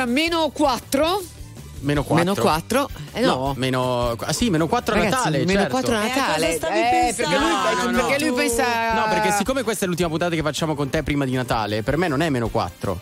Allora, meno 4. Meno 4. Meno 4. Eh no. meno, ah sì, meno 4 a Ragazzi, Natale. meno certo. 4 a Eh, Natale. cosa stavi perché pensando? lui, No, no, perché no. lui pensa. No, perché siccome questa è l'ultima puntata che facciamo con te prima di Natale, per me non è meno 4.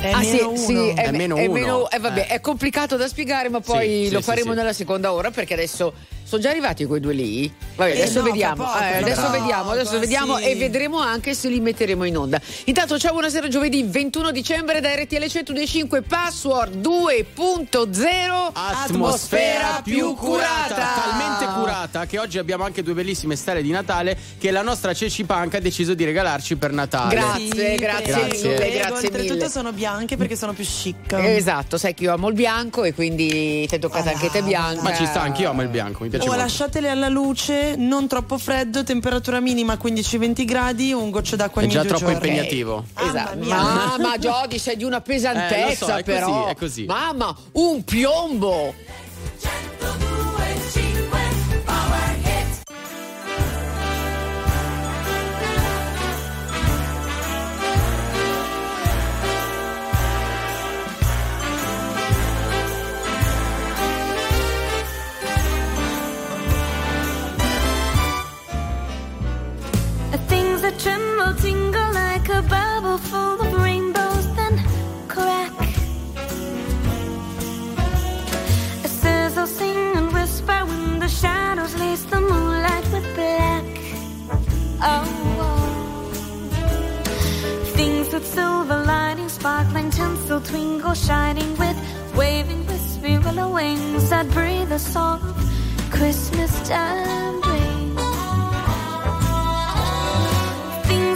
È Ah, meno sì, uno. sì, è, È meno è uno. eh, vabbè, Eh. è complicato da spiegare, ma poi Sì, lo sì, faremo sì, sì. nella seconda ora perché adesso sono già arrivati quei due lì. Vabbè, Eh adesso no, vediamo. poco, eh, adesso poco, vediamo, adesso vediamo sì. e vedremo anche se li metteremo in onda. Intanto ciao, buonasera, giovedì 21 dicembre da RTL 125 Password 2.0 Atmosfera più curata, talmente curata che oggi abbiamo anche due bellissime stelle di Natale che la nostra Ceci Punk ha deciso di regalarci per Natale. Grazie, grazie Grazie. mille, grazie oltretutto mille. sono bianche perché sono più chic. Esatto, sai che io amo il bianco e quindi ti è toccata Ah, anche te bianca. Ma ci sta, anch'io amo il bianco, mi piace Oh, molto. lasciatele alla luce, non troppo freddo, temperatura minima 15-20 gradi, un goccio d'acqua È ogni già due troppo giorni. impegnativo. Esatto. Mamma mia. Mamma Jody, sei di una pesantezza Eh, so, è però. così, è così. Mamma, un piombo. Things that tremble, tingle like a bubble full of rainbows, then crack. A sizzle, sing and whisper when the shadows lace the moonlight with black. Oh, oh. things with silver lining, sparkling tinsel, twinkle, shining with waving, wispy willow wings that breathe a soft Christmas time. Things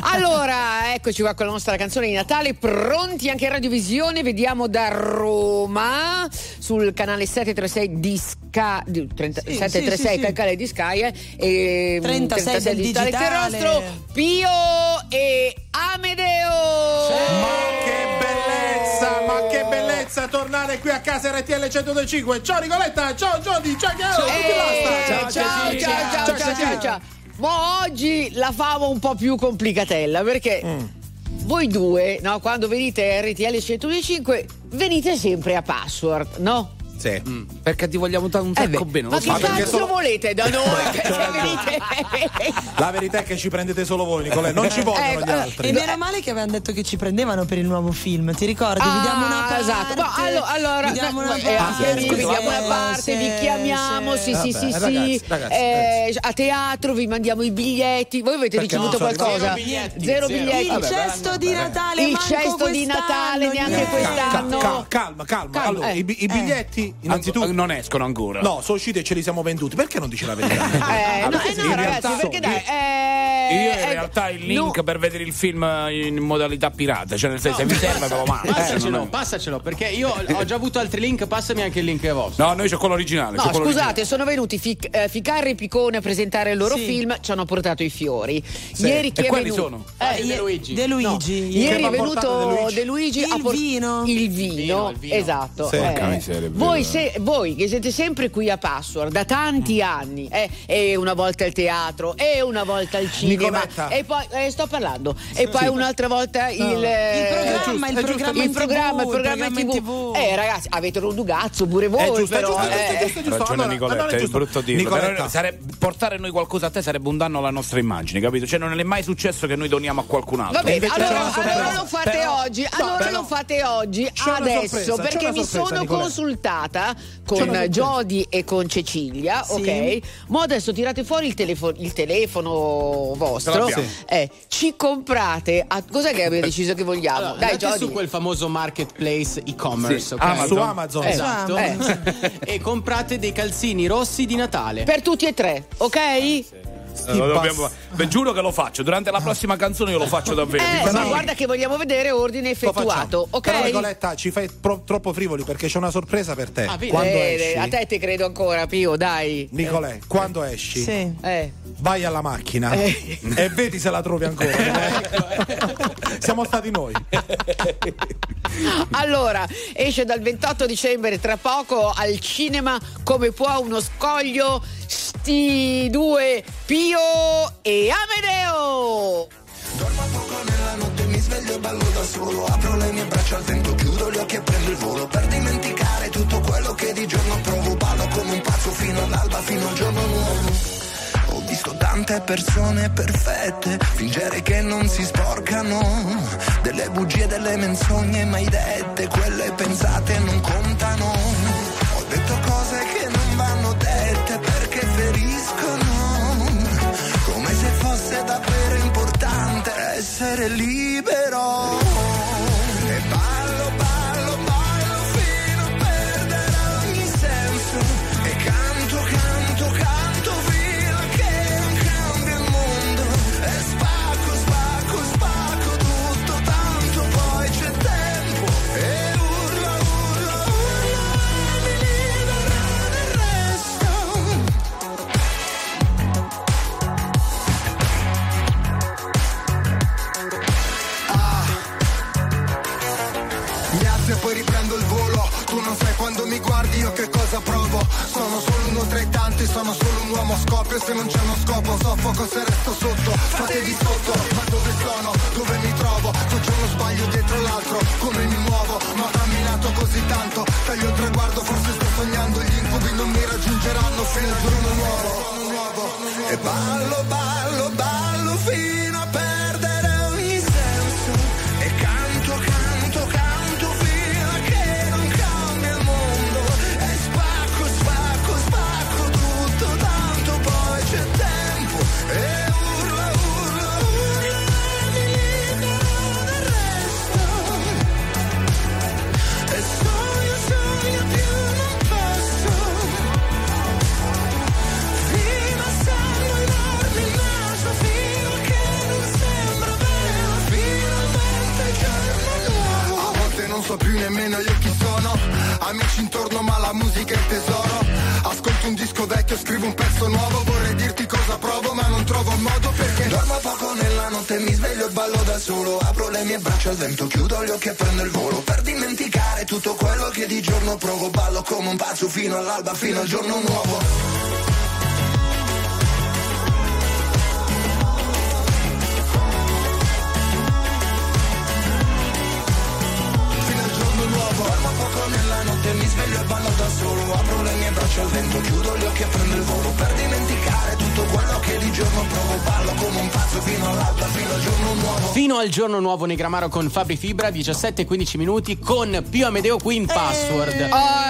Allora, eccoci qua con la nostra canzone di Natale, pronti anche in radiovisione, vediamo da Roma sul canale 736 di Sky, di 30 Sì, 736 sì, sì, sì. canale di Sky eh, e 36 del digitale. terrestro, Pio e Amedeo! Ma che bellezza, ma che bellezza tornare qui a casa RTL 1025. Ciao Nicoletta, ciao Jody, ciao Chiaro, Eh, tutti basta. ciao, ciao, ciao, ciao, ciao, ciao, ciao. Ma oggi la famo un po' più complicatella perché Mm. voi due, no, quando venite a RTL 105, venite sempre a password, no? Sì. Perché ti vogliamo dare un Eh sacco bene. ma Lo che so. perché cazzo solo- volete da noi? Che venite? La verità è che ci prendete solo voi, Nicolè. Non ci vogliono Ecco, gli eh, altri. E meno male che avevano detto che ci prendevano per il nuovo film, ti ricordi? vi diamo una Ah, parte. esatto. Ma allo- allora, vi diamo una eh, parte. anche lì vi scusa, diamo una sì, parte, vi sì, chiamiamo, sì, sì, sì, sì. ragazzi, ragazzi, Eh, a teatro vi mandiamo i biglietti. Voi avete Perché ricevuto so qualcosa? Zero biglietti, Zero zero. biglietti. Il cesto di Natale, Il cesto di Natale neanche quest'anno. Calma, calma, Allora, eh. i, bi- innanzitutto. non escono ancora. No, sono usciti e ce li siamo venduti. Perché non dici la verità? Eh, no, eh, no, in ragazzi, realtà- perché dai, Io eh, in eh, realtà il link no. per vedere il film in modalità pirata, cioè nel senso se vi serve ve lo mando. Eh, Passacelo, passacelo, perché io ho già avuto altri link, passami anche il link vostro. No, noi c'è quello originale. No, scusate, sono venuti Fic- eh, Ficarra e Picone a presentare il loro Sì. film, ci hanno portato i fiori. Ieri chi E è quali venuto? sono? Eh, De Luigi. De Luigi. No, ieri. È venuto De Luigi? De Luigi Il a por- vino. Il vino, Vino, il vino. esatto. Sì. eh. Miseria, voi, se- voi che siete sempre qui a Password da tanti anni, eh, e una volta al teatro, e una volta al cinema, Nicoletta. e poi eh, sto parlando, e poi un'altra volta il, Il eh, programma, il è giusto. programma il programma, TV, il programma in TV. Eh, ragazzi, avete rondugazzo pure voi, È giusto, è però. giusto, è giusto, eh. è giusto, è giusto. Ragione Allora, Nicoletta, allora è giusto. brutto dirlo. Nicoletta. però sarebbe- portare noi qualcosa a te sarebbe un danno alla nostra immagine, capito? Cioè non è mai successo che noi doniamo a qualcun altro. Va bene, invece c'è allora, allora lo fate Però- oggi, allora però- lo fate oggi, adesso, perché mi sono consultata con. Jody e con Cecilia, Sì. ok? Ma adesso tirate fuori il, il telefono vostro, l'abbiamo. eh, ci comprate, a- cos'è che abbiamo deciso che vogliamo? Allora, Dai Jody. su quel famoso marketplace e-commerce, Sì, ok? Amazon. Su Amazon. Eh, Esatto. eh. e comprate dei calzini rossi di Natale. Per tutti e tre, ok? Eh, lo dobbiamo- Beh, giuro che lo faccio. Durante la prossima canzone io lo faccio davvero. Eh, ma guarda che vogliamo vedere ordine effettuato, ok? Però Nicoletta ci fai pro- troppo frivoli perché c'è una sorpresa per te. Ah, quando Eh, esci, a te ti credo ancora, Pio, dai. Nicolè, quando esci, Sì. Eh. vai alla macchina Eh. e vedi se la trovi ancora. Siamo stati noi. Allora, esce dal 28 dicembre tra poco al cinema come può uno scoglio sti due Pio e Amedeo. Dormo poco nella notte, mi sveglio e ballo da solo. Apro le mie braccia al vento, chiudo gli occhi e prendo il volo. Per dimenticare tutto quello che di giorno provo Ballo come un pazzo fino all'alba, fino al giorno nuovo. Ho visto tante persone perfette Fingere che non si sporcano. Delle bugie, delle menzogne mai dette Quelle pensate non contano essere libero. bacio fino all'alba, fino al giorno nuovo. al vento, chiudo gli occhi e prendo il volo. Per dimenticare tutto quello che di giorno provo Ballo come un pazzo fino all'alba, fino al giorno nuovo. Fino al giorno nuovo Negramaro con Fabri Fibra 17 e 15 minuti con Pio Amedeo qui in Password. Oh,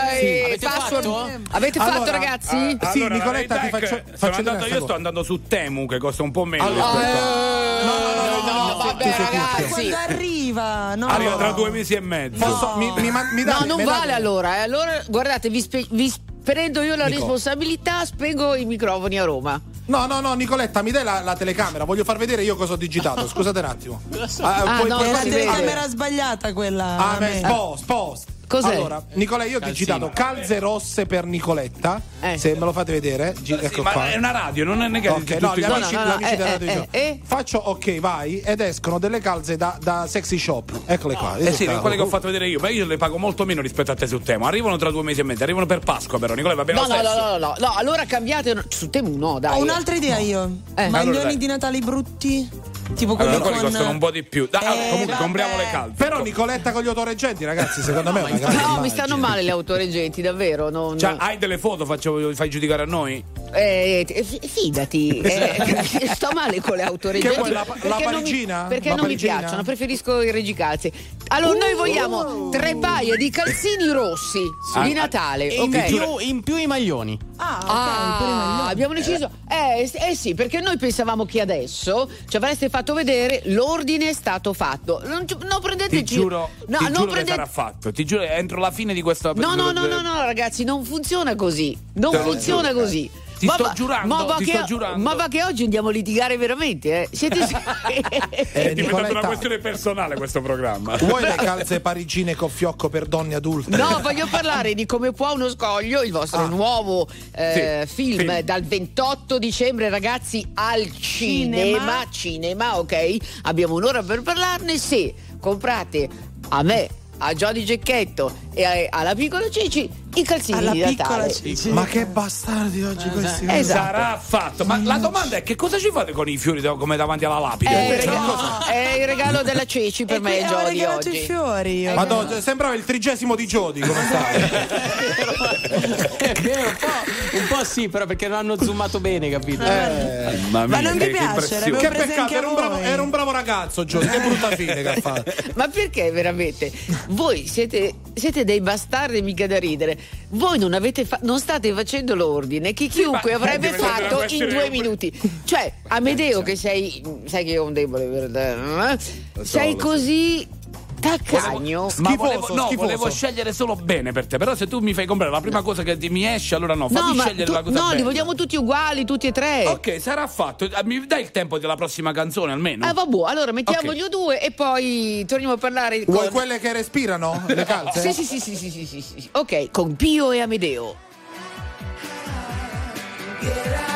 Avete password- fatto? Avete fatto, Allora, ragazzi? ah, Sì, Allora, Nicoletta, ti che faccio- sono faccio andato- io sto andando su Temu che costa un po' meno. Allora, rispetto a- Eh, No, no, no, no, no, vabbè, sì, sì, sì, ragazzi. Quando arriva? No. Arriva tra due mesi e mezzo. Posso, mi, mi, mi No, date- non mi vale allora. eh. Allora, guardate, vi, spe- vi prendo io la Nico. responsabilità, spengo i microfoni a Roma. No, no, no, Nicoletta, mi dai la, la telecamera, voglio far vedere io cosa ho digitato. Scusate un attimo. Ah, Ah, no, È la telecamera sbagliata quella. Ah, beh, me. spost, spost. Cos'è? Allora, Nicola, io ho digitato calze rosse per Nicoletta. Eh. Se me lo fate vedere, gi- Sì, ecco ma qua. è una radio, non è che Ok, no, gli amici, no, eh, della eh, televisione. eh, eh. Faccio ok, vai, ed escono delle calze da, da sexy shop. Eccole qua. Eh sì, quelle che ho fatto vedere io, ma io le pago molto meno rispetto a te sul tema. Arrivano tra due mesi e mezzo, arrivano per Pasqua, però Nicola va bene No, no, no, no, no, no, allora cambiate su Temu no, dai. Ho un'altra idea io. Eh. Maglioni Allora, di Natale brutti. Tipo quelli Allora, con costano un po' di più. Allora, Eh, comunque vabbè. compriamo le calze. Però Nicoletta con gli autoreggenti, ragazzi, secondo me è una grande No, mi stanno male le autoreggenti, davvero. Non, Cioè, hai delle foto, faccio, fai giudicare a noi? Eh, eh, fi- fidati, eh, sto male con le autoreggenti. Che la- la perché non mi- parigina? perché La non parigina? mi piacciono, preferisco i regicalzi. Allora, noi vogliamo tre paia di calzini rossi di Natale, E in, ok? più, in più i maglioni. Ah, ok, Ah, i maglioni. abbiamo deciso. Eh, eh sì, perché noi pensavamo che adesso ci avreste fatto vedere l'ordine è stato fatto. Non, non Ti prendeteci. giuro, no, ti non giuro che prendete- sarà fatto. Ti giuro, entro la fine di questa No, no, no, no, no, ragazzi, non funziona così. Non funziona giuro. così. Ti sto va- giurando, ma va ti che, sto giurando. Ma va che oggi andiamo a litigare veramente, eh? Siete Eh, È diventata una questione personale questo programma. vuoi le calze parigine con fiocco per donne adulte? No, voglio parlare di come può uno scoglio, il vostro Ah. nuovo eh, Sì, film, film. dal 28 dicembre, ragazzi, al cinema. Cinema. Cinema, ok? Abbiamo un'ora per parlarne. Se comprate a me, a Jody Gecchetto e a- alla piccola Cici i calzini Alla di piccola Natale. Cici. Ma che bastardi oggi questi. Esatto. Sarà fatto. Ma la domanda è che cosa ci fate con i fiori da- come davanti alla lapide? È il, Cioè, regalo, è il regalo della Ceci per E me, ho Jody, regalato i oggi. fiori. io. Madonna, sembrava il trigesimo di Jody, come stai? È vero, un po', un po' sì, però perché non hanno zoomato bene, capito? Mamma Ma mia, non vi che- che piace? che peccato, era un, bravo, era un bravo ragazzo, Jody. Che brutta fine che ha fatto. Ma perché veramente? Voi siete, siete dei bastardi mica da ridere. Voi non, avete fa- non state facendo l'ordine che chiunque avrebbe fatto in due minuti. Cioè, Amedeo che sei, sai che io ho un debole per te, eh? sei lo so. così taccagno. Ma Schifoso, volevo, no, schifoso. volevo scegliere solo bene per te. Però se tu mi fai comprare la prima cosa che ti- mi esce, allora no, fammi No, scegliere tu- la cosa no, li bella. vogliamo tutti uguali, tutti e tre. Ok, sarà fatto. Eh, Mi dai il tempo della prossima canzone almeno? Ah, vabbè, allora mettiamogli Ok. due e poi torniamo a parlare con... Vuoi quelle che respirano? Le calze? Sì, sì, sì, sì, sì, sì, sì, sì. Ok, con Pio e Amedeo. Love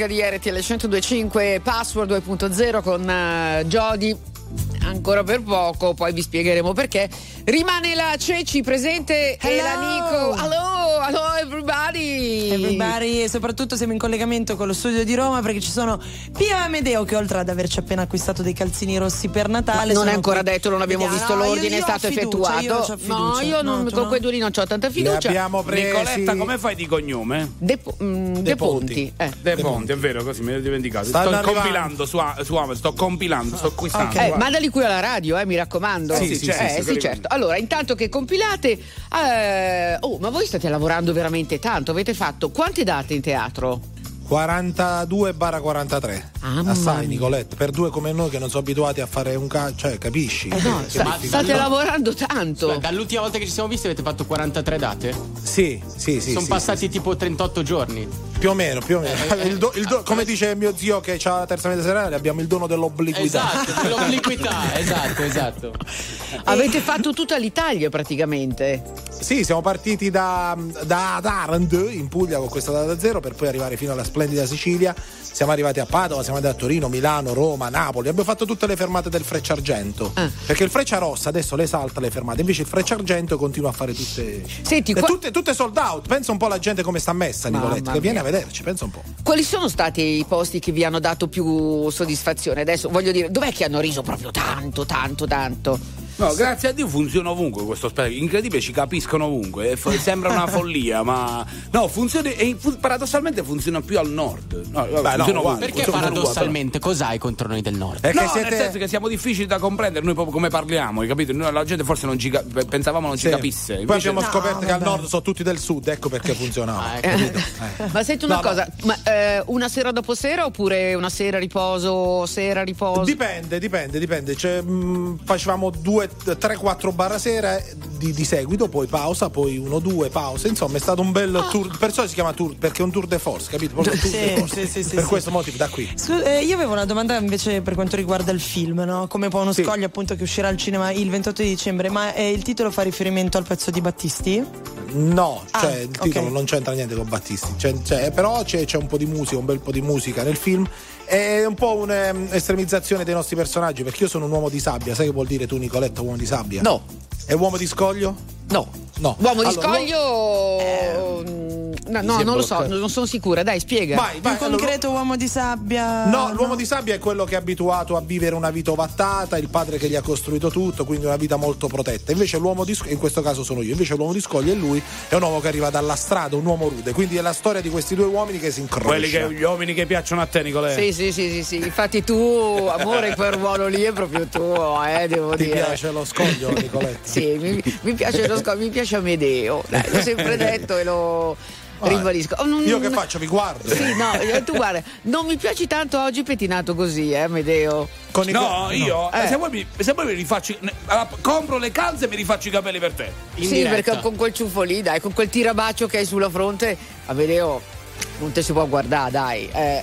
musica di RTL 1025 Password 2.0 con uh, Jody. Ancora per poco, poi vi spiegheremo perché. Rimane la Ceci presente e Hello. la Nico. Hello, hello everybody. Everybody, e soprattutto siamo in collegamento con lo studio di Roma perché ci sono Pia e Amedeo che oltre ad averci appena acquistato dei calzini rossi per Natale non è ancora qui- detto, non abbiamo Vediamo. visto No, l'ordine, io è stato fiducia, effettuato. io no, io non- No, con no? quei due lì non ho tanta fiducia. abbiamo presi. Nicoletta, come fai di cognome? De, Po- mm, De De Ponti. Ponti. Eh. De Ponte, è vero, così mi ero dimenticato. Sto arrivando. compilando su, su Amazon, sto compilando, sto acquistando. Eh, guarda. mandali qui alla radio, eh, mi raccomando. Sì, sì, certo, Eh, sì, sì, sì. certo. Allora, intanto che compilate, eh, oh, ma voi state lavorando veramente tanto. Avete fatto quante date in teatro? 42 barra 43 Mamma assai mia. Nicoletta per due come noi che non sono abituati a fare un ca- cioè capisci Eh no, Che sta- state lavorando tanto. Scusa, dall'ultima volta che ci siamo visti avete fatto 43 date? sì sì sì Sono sì, passati tipo 38 giorni. sì. più o meno più o meno Il do- il do- come dice mio zio che ha la terza media serale abbiamo il dono dell'obliquità Esatto, l'obliquità, esatto, esatto. Avete fatto tutta l'Italia praticamente. Sì, siamo partiti da, da Tarant in Puglia con questa data zero per poi arrivare fino alla splendida Sicilia. Siamo arrivati a Padova, siamo andati a Torino, Milano, Roma, Napoli. Abbiamo fatto tutte le fermate del Frecciargento. Ah. Perché il Freccia Rossa adesso le salta le fermate, invece il Frecciargento continua a fare tutte. Senti, qua- tutte, tutte sold out. Pensa un po' alla gente come sta messa, Mamma Nicoletta, che viene a vederci, pensa un po'. Quali sono stati i posti che vi hanno dato più soddisfazione? Adesso voglio dire, dov'è che hanno riso proprio tanto, tanto, tanto? No, grazie a Dio funziona ovunque questo spettacolo. Incredibile, ci capiscono ovunque. E fo- sembra una follia, ma. No, funziona. E fu- paradossalmente funziona più al nord. No, vabbè, Beh, no, ovunque. Perché paradossalmente cos'hai contro noi del nord? Perché no, siete. nel senso che siamo difficili da comprendere, noi proprio come parliamo, hai capito? Noi, la gente forse non ci ca- pensavamo non ci Sì. capisse. Poi Invece- abbiamo No, scoperto che al vabbè. nord sono tutti del sud, ecco perché funzionava. Ah, ecco. capito? Eh. Ma senti una No, cosa, ma, eh, una sera dopo sera oppure una sera riposo, sera riposo? Dipende, dipende, dipende. Cioè, mh, facevamo 2, 3, 4 barra sera di, di seguito, poi pausa, poi 1, 2, pausa. Insomma, è stato un bel Ah. tour. Perciò si chiama tour, perché è un tour de force, capito? Proprio tour Sì, de force. sì, sì, per questo motivo, da qui. Scu- eh, io avevo una domanda invece per quanto riguarda il film, no? Come poi uno scoglio appunto che uscirà al cinema il 28 di dicembre, ma eh, il titolo fa riferimento al pezzo di Battisti? No, Ah, cioè il titolo ok. non c'entra niente con Battisti. C'è- c'è- però c'è, c'è un po' di musica, un bel po' di musica nel film. È un po' un'estremizzazione dei nostri personaggi, perché io sono un uomo di sabbia. Sai che vuol dire tu, Nicoletta, uomo di sabbia? No, E uomo di scoglio? no. No. Uomo di Allora, scoglio... mm, No, no, è non lo so, non sono sicura. Dai, spiega. Vai, vai. Più allora, concreto uomo di sabbia? No, l'uomo di sabbia è quello che è abituato a vivere una vita ovattata, il padre che gli ha costruito tutto, quindi una vita molto protetta. Invece l'uomo di scoglio, in questo caso sono io, invece l'uomo di scoglio è lui, è un uomo che arriva dalla strada, un uomo rude. Quindi è la storia di questi due uomini che si incrociano. Quelli che, gli uomini che piacciono a te, Nicolè. Sì, sì, sì, sì, sì. Infatti tu, amore, quel ruolo lì è proprio tuo, eh, devo Ti dire. piace lo scoglio, Nicoletta? Sì, mi, mi piace lo scoglio, mi piace Amedeo. Dai, l'ho sempre detto e lo ribadisco. Oh, non- Io che faccio? Vi guardo. Sì, no, eh, tu guarda, non mi piaci tanto oggi pettinato così, eh, Amedeo. Con No, co- io Eh. se, vuoi mi, se vuoi mi rifaccio. ne- allora, compro le calze e mi rifaccio i capelli per te. In sì, diretta. perché con quel ciuffo lì, dai, con quel tirabaccio che hai sulla fronte, Amedeo, non te si può guardare, dai. Eh.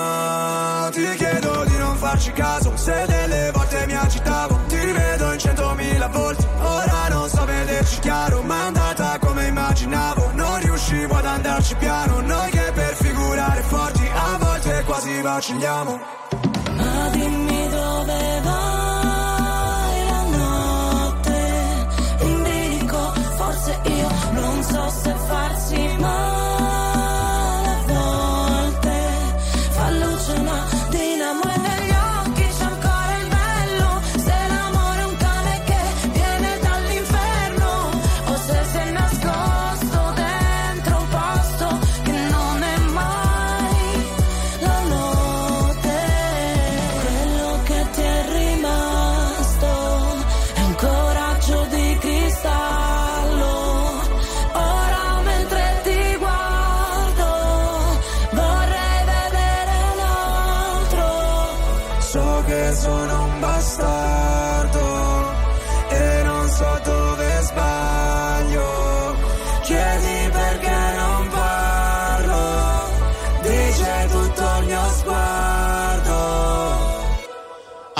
ti chiedo di non farci caso. Se delle volte mi agitavo Ti rivedo in centomila volte Ora non so vederci chiaro Ma è andata come immaginavo. Non riuscivo ad andarci piano Noi che per figurare forti A volte quasi vacilliamo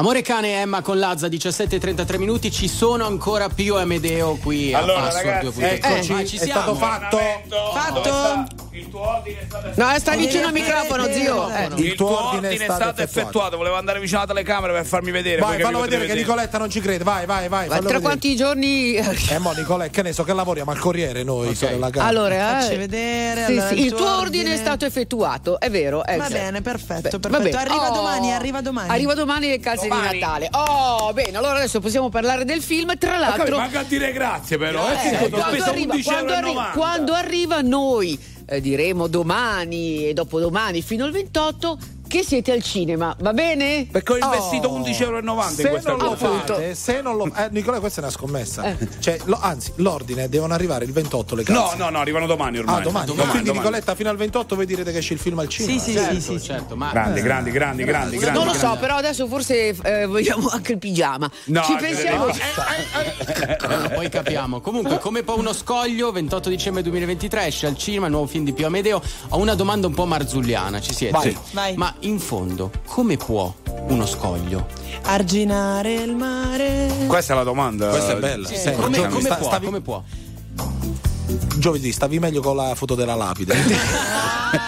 Amore cane Emma con Lazza 17:33 minuti ci sono ancora Pio e Amedeo qui Allora, a Password ragazzi, 2.0. eccoci, Ma ci è stato fatto. Fatto? Il tuo ordine è stato No, sta vicino al microfono, zio. Eh. Il tuo ordine è stato effettuato. Volevo andare vicino alla telecamera per farmi vedere. Vai, fallo capito, vedere che Nicoletta non ci crede. Vai, vai, vai. Ma tra vedere. quanti giorni Eh, mo Nicoletta, che ne so che lavoriamo al Corriere noi, sorella Carla. Allora, Facci eh, vedere, sì, allora, sì, il il tuo ordine ordine è stato effettuato, è vero. è Va vero. bene, perfetto, Beh, perfetto. va bene. Arriva Oh, domani, arriva domani. Arriva domani le calze Domani. di Natale. Oh, bene, allora adesso possiamo parlare del film. Tra Ma l'altro, manca a dire grazie però. Eh, Eh, quando, arriva, 11,90 quando arri- quando arriva noi eh, diremo domani e dopodomani fino al 28 che siete al cinema, va bene? Perché ho investito Oh. 11,90 in Se questa non fate, se non lo eh, Nicola, questa è una scommessa. Eh. Cioè, lo- anzi, l'ordine devono arrivare il 28 le No, calze. no, no, arrivano domani ormai. Ah, domani. domani, Quindi domani. Nicoletta fino al 28 voi direte che esce il film al cinema. Sì, sì, Certo, sì, sì, certo, ma Grandi, grandi, grandi, grandi, grandi. non lo so, però adesso forse eh, vogliamo anche il pigiama. No, Ci eh, pensiamo. no. Allora, poi capiamo. Comunque, come può uno scoglio, 28 dicembre 2023 esce al cinema il nuovo film di Pio Amedeo. Ho una domanda un po' marzulliana, ci siete? Vai. Sì. Vai. Ma in fondo, come può uno scoglio? Arginare il mare. Questa è la domanda. Questa è bella. Sì, Senti, come, come sta- può? stavi- come può? Giovedì stavi meglio con la foto della lapide. Mi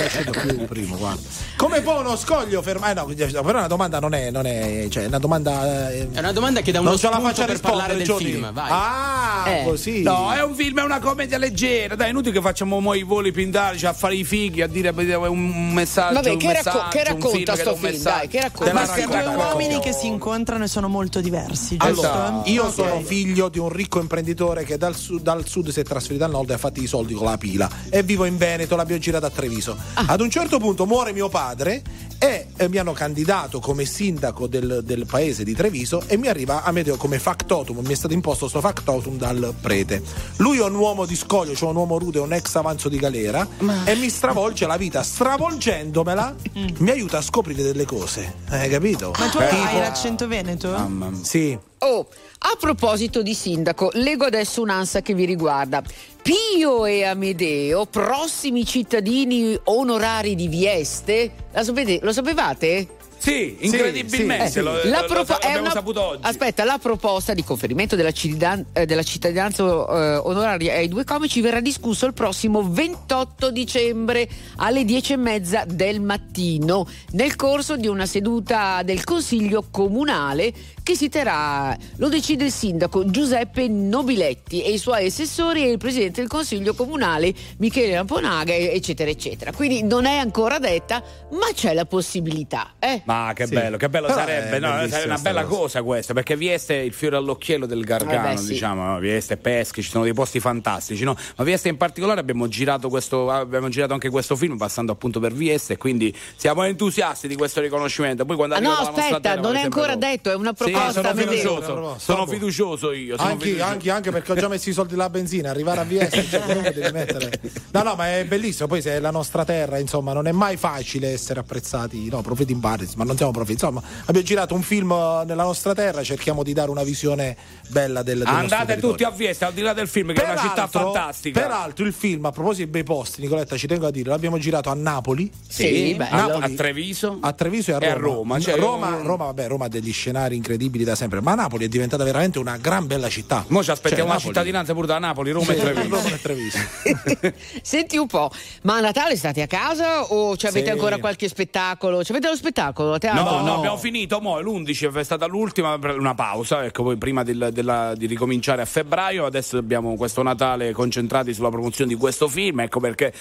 è piaciuto più primo, guarda. Come può uno scoglio fermare? no, però una domanda non è, non è, cioè, una domanda. eh, È una domanda che dà uno non ce la faccia per parlare del Giorgi. film. Vai. Ah, Eh. così. No, è un film, è una commedia leggera. Dai, è inutile che facciamo mo i voli pindarici a fare i fighi, a dire un messaggio. Vabbè, un che, racco- messaggio, che un racconta film che sto film? messaggio. Dai, che racconta? Della Basta due uomini che si incontrano e sono molto diversi, giusto? Allora, io Ok. sono figlio di un ricco imprenditore che dal sud, dal sud si è trasferito al nord e ha fatto i soldi con la pila. E vivo in Veneto, l'abbiamo girato a Treviso. Ad un certo punto muore mio padre e eh, mi hanno candidato come sindaco del, del paese di Treviso e mi arriva a Medeo come factotum. Mi è stato imposto sto factotum dal prete. Lui è un uomo di scoglio, cioè un uomo rude, un ex avanzo di galera e mi stravolge la vita. Stravolgendomela mi aiuta a scoprire delle cose. Hai capito? Ma tu hai l'accento veneto? Mamma mia. Sì. Oh, a proposito di sindaco, leggo adesso un'ansia che vi riguarda. Pio e Amedeo, prossimi cittadini onorari di Vieste. La sapete- lo sapevate? Sì, incredibilmente. sì, lo- La lo- propo- lo abbiamo una- saputo oggi. Aspetta, la proposta di conferimento della, cittadin- eh, della cittadinanza eh, onoraria ai due comici verrà discusso il prossimo 28 dicembre alle 10 e mezza del mattino nel corso di una seduta del Consiglio Comunale che si terrà, lo decide il sindaco Giuseppe Nobiletti e i suoi assessori e il presidente del consiglio comunale Michele Lamponaga, eccetera, eccetera. Quindi non è ancora detta, ma c'è la possibilità. Eh? Ma che Sì. bello, che bello Però sarebbe, è no? Sarebbe una bella cosa. cosa questa, perché Vieste è il fiore all'occhiello del Gargano, Eh beh, sì. diciamo, no? Vieste, Peschi, ci sono dei posti fantastici, no? Ma Vieste in particolare abbiamo girato questo, abbiamo girato anche questo film passando appunto per Vieste, quindi siamo entusiasti di questo riconoscimento. Poi quando Ah, no, aspetta, terra, non è ancora detto, è una Sì, proposta. sono Amedeo. fiducioso, sono fiducioso io. Sono Anche, fiducioso. anche- anche perché ho già messo i soldi della benzina, arrivare a Vieste, cioè, comunque devi mettere. No, no, ma è bellissimo. Poi, se è la nostra terra, insomma, non è mai facile essere apprezzati. No, profeti in paris, ma non siamo profeti. Insomma, abbiamo girato un film nella nostra terra, cerchiamo di dare una visione bella del, del nostro Andate tutti a Vieste, al di là del film, che è una città Peraltro- fantastica. Peraltro, il film, a proposito dei bei posti, Nicoletta, ci tengo a dire, l'abbiamo girato a Napoli. Sì, a, Napoli- a Treviso. A Treviso e a E a Roma. Roma, cioè, Roma, Roma, vabbè, Roma ha degli scenari incredibili da sempre, ma Napoli è diventata veramente una gran bella città. Mo ci aspettiamo Cioè, una cittadinanza pure da Napoli, Roma Sì, e Treviso. Roma e Treviso. Senti un po', ma a Natale state a casa o ci avete Sì. ancora qualche spettacolo? Ci avete lo spettacolo a teatro? No, no, abbiamo finito, mo è l'11 è stata l'ultima, una pausa, ecco, poi prima del- della- di ricominciare a febbraio, adesso abbiamo questo Natale concentrati sulla promozione di questo film, ecco perché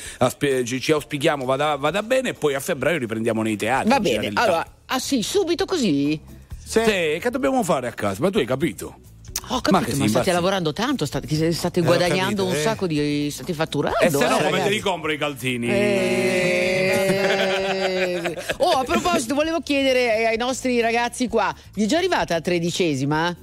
ci, auspichiamo vada, vada bene e poi a febbraio riprendiamo nei teatri. Va bene, allora, ah sì, subito così? Sì, che dobbiamo fare a casa? Ma tu hai capito? Ho Ma capito, che ma, state lavorando tanto, state, state Eh, guadagnando capito, un eh. sacco di. state fatturando. E se no eh, come te li compro i calzini? Eh, Oh, a proposito, volevo chiedere ai nostri ragazzi qua, vi è già arrivata la tredicesima?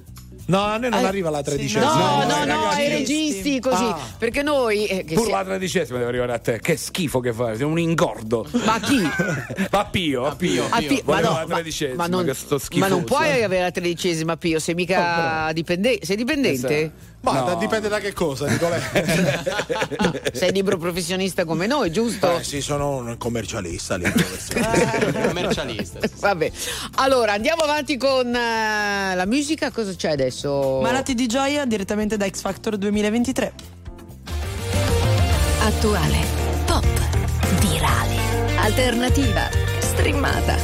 No, a noi non Ah, arriva la tredicesima. No, no, no, ai no, ai registi così. Ah. Perché noi. eh, che Pure si- la tredicesima deve arrivare a te. Che schifo che fai, sei un ingordo. Ma chi? Ma Pio, a Pio. Ah, Pio, ma, no, la ma, tredicesima, ma non, che sto ma non puoi avere la tredicesima Pio, sei mica dipendente. Sei dipendente? Ma No. dipende da che cosa. No, sei libero professionista come noi, giusto? Eh, sì, sono un commercialista lì. Commercialista. Vabbè, allora andiamo avanti con eh, la musica. Cosa c'è adesso? Malati di gioia direttamente da X Factor 2023. Attuale, pop, virale, alternativa, streamata,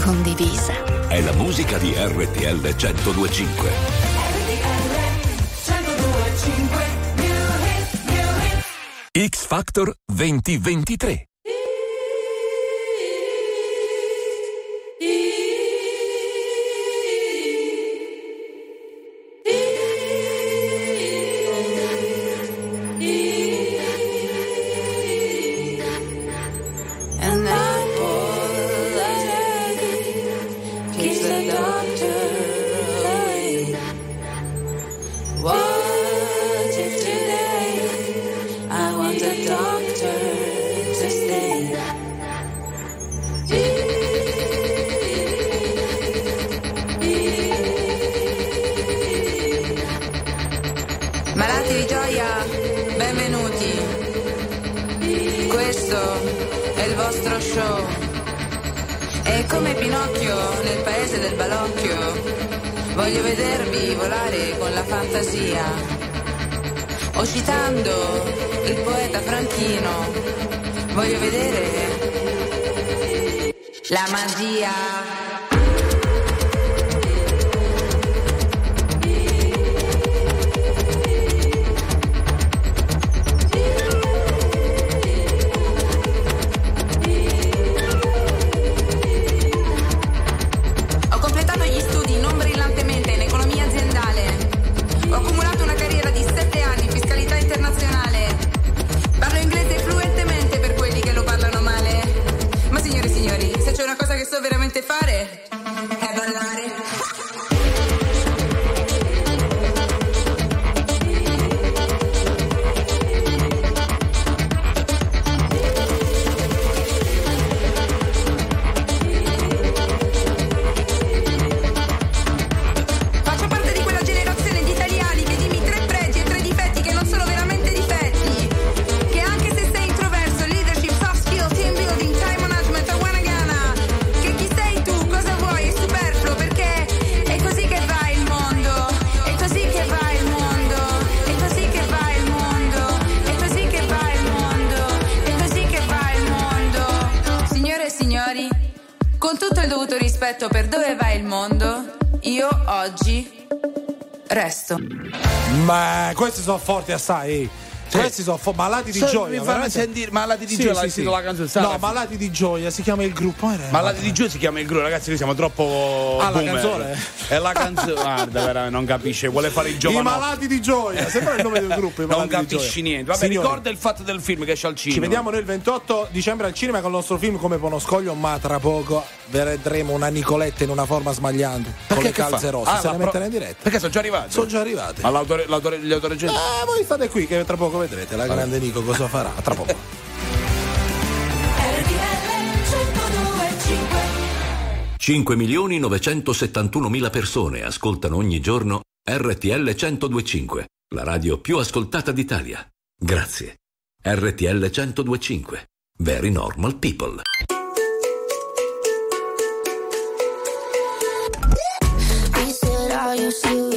condivisa. È la musica di RTL 1025. Factor 2023. Come Pinocchio nel paese del balocchio, voglio vedervi volare con la fantasia. O citando il poeta Franchino, voglio vedere la magia. Fare, rispetto per dove va il mondo, Io oggi resto. Ma questi sono forti assai. Questi sono fo- malati di So- gioia. mi veramente. sentire Malati di Sì, gioia, sì, sì. la canzone Sara. No, malati di gioia si chiama il gruppo. eh, Malati di gioia si chiama il gruppo, ragazzi, noi siamo troppo. Ah, la boomer. canzone? È la canzone. Guarda, veramente, non capisce, vuole fare il I giovane. malati di gioia, sembra il nome del gruppo. i Non capisci niente. Vabbè, Signori, ricorda il fatto del film che esce al cinema. Ci vediamo noi il 28 dicembre al cinema con il nostro film come Ponoscoglio, ma tra poco vedremo una Nicoletta in una forma smagliante con le calze fa? rosse. Ah, se la ne pro- mettono in diretta. Perché sono già arrivati? Sono già arrivate. Ma l'autore, l'autore, gli autori gente- Ah, voi state qui che tra poco vedrete la grande Nico cosa farà. Tra poco. RTL 5 milioni 971 mila persone ascoltano ogni giorno RTL 1025, la radio più ascoltata d'Italia. Grazie. RTL 1025. Very normal people. You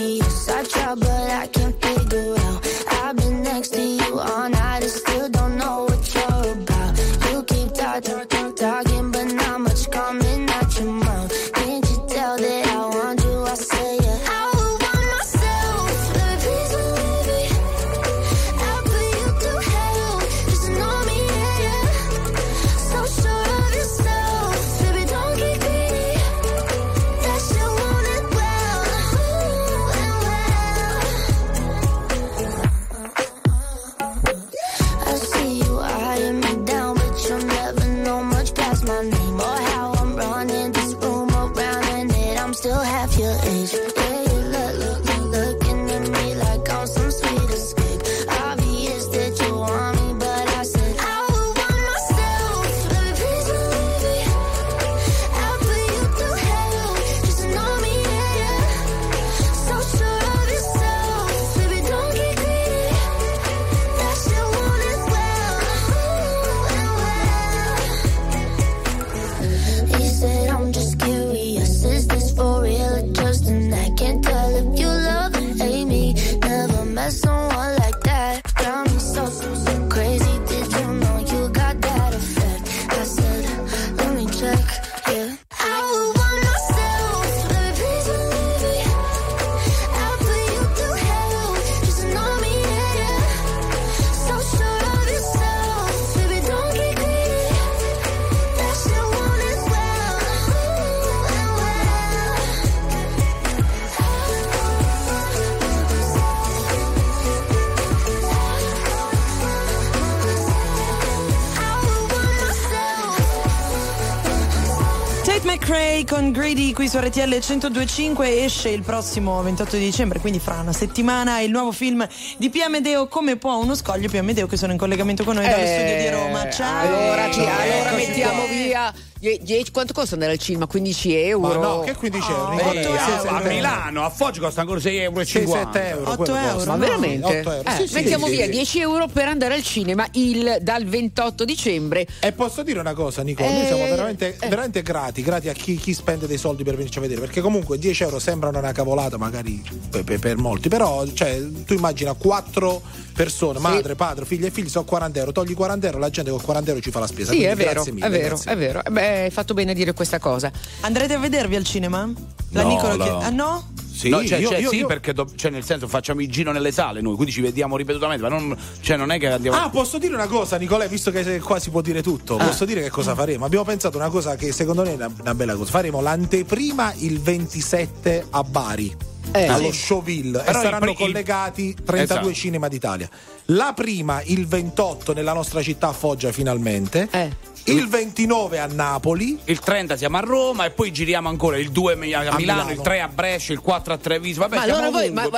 Greedy qui su RTL 1025 esce il prossimo 28 di dicembre, quindi fra una settimana il nuovo film di Pia Medeo Come può uno scoglio Pia Medeo che sono in collegamento con noi dallo Eh, studio di Roma. Ciao. Allora, allora mettiamo via. Die- dieci- quanto costa andare al cinema? 15 euro? Ma no, che 15 euro? Eh, Nicoletta? a, Milano, a Foggia costa ancora 6,50 euro. 6-7 euro. 8 quello euro, costa. Ma no? veramente? 8 euro. Eh, Sì, sì, mettiamo sì, via sì. 10 euro per andare al cinema il- dal 28 dicembre. E posso dire una cosa, Nicola? Noi Eh, siamo veramente, eh. veramente grati, grati a chi, chi spende dei soldi per venirci a vedere. Perché comunque 10 euro sembrano una cavolata, magari per, per- per molti. Però, cioè, tu immagina quattro persone, madre, padre, figli e figli, sono 40 euro. Togli 40 euro, la gente con 40 euro ci fa la spesa. Sì, Quindi è vero, grazie mille, è vero, grazie. è vero. Eh Beh, hai fatto bene a dire questa cosa. Andrete a vedervi al cinema? La No, Nicola no. che- Ah no? Sì, no, cioè, io- cioè, io- sì, io- perché do- cioè, nel senso facciamo il giro nelle sale noi, quindi ci vediamo ripetutamente, ma non, cioè, non è che andiamo. Ah, posso dire una cosa, Nicolè, visto che qua si può dire tutto, posso dire che cosa faremo? Abbiamo pensato una cosa che secondo me è una, una bella cosa. Faremo l'anteprima il 27 a Bari. Eh, allo sì. Showville Però e saranno il- collegati 32 Esatto. cinema d'Italia. La prima il 28 nella nostra città a Foggia finalmente. Eh. Il 29 a Napoli. Il 30 siamo a Roma e poi giriamo ancora il 2 a Milano, Milano. il 3 a Brescia, il 4 a Treviso. Vabbè, Ma siamo allora voi, ma-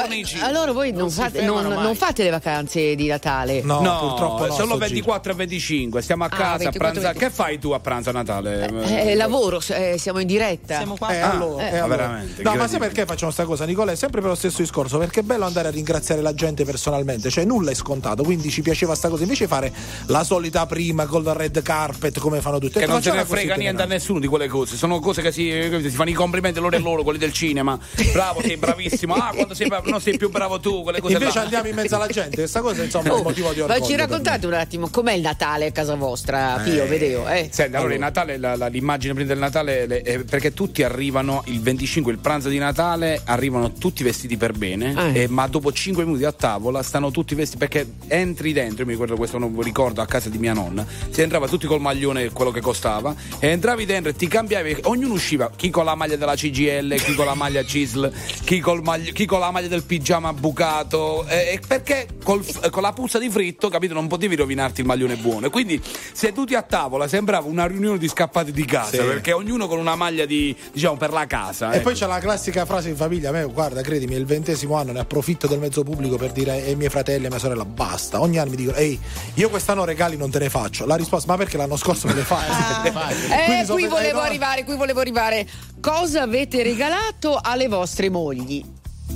allora voi non, Non fate, non- non fate le vacanze di Natale? No, No, purtroppo no. solo sto 24 e 25. Stiamo a Ah, casa 24 a pranzare. 25. Che fai tu a pranzo a Natale? Eh, lavoro, eh, siamo in diretta. Siamo qua. Eh, Ah, allora, eh, eh, allora. veramente, No, ma sai perché facciamo sta cosa, Nicola? È sempre per lo stesso discorso, perché è bello andare a ringraziare la gente personalmente, cioè nulla è scontato, quindi ci piaceva sta cosa. Invece fare la solita prima con il red carpet, come fanno tutti. Che detto, non se ne frega niente a nessuno di quelle cose, sono cose che si, si fanno i complimenti loro e loro, quelli del cinema. Bravo, sei bravissimo. Ah, quando sei bravo, non sei più bravo tu, quelle cose Invece là. andiamo in mezzo alla gente, questa cosa insomma è un Oh, motivo di ma orgoglio. ci per me. raccontate un attimo com'è il Natale a casa vostra, Pio, Eh, Medeo? Eh? Senti, allora il Natale, la- la- l'immagine prima del Natale, le- è perché tutti arrivano il 25, il pranzo di Natale, arrivano tutti vestiti per bene, Eh. eh, ma dopo 5 minuti a tavola stanno tutti vestiti perché entri dentro, io mi ricordo questo non ricordo a casa di mia nonna, si entrava tutti col maglione quello che costava e entravi dentro e ti cambiavi, ognuno usciva, chi con la maglia della CGL, chi con la maglia CISL, chi, magli- chi con la maglia del pigiama bucato, eh, e perché col- con la puzza di fritto, capito, non potevi rovinarti il maglione buono. Quindi seduti a tavola sembrava una riunione di scappati di casa, Sì. perché ognuno con una maglia di, diciamo, per la casa. E ecco. poi c'è la classica frase in famiglia, a me guarda, credimi, è il ventesimo anno, ne approfitto del mezzo pubblico per dire ai miei fratelli e a mia sorella basta. Ogni anno mi dicono, ehi, io quest'anno regali non te ne faccio. La risposta, ma perché l'anno scorso me le fai? Eh, Quindi sono qui volevo eh, arrivare, qui volevo arrivare. Cosa avete regalato alle vostre mogli?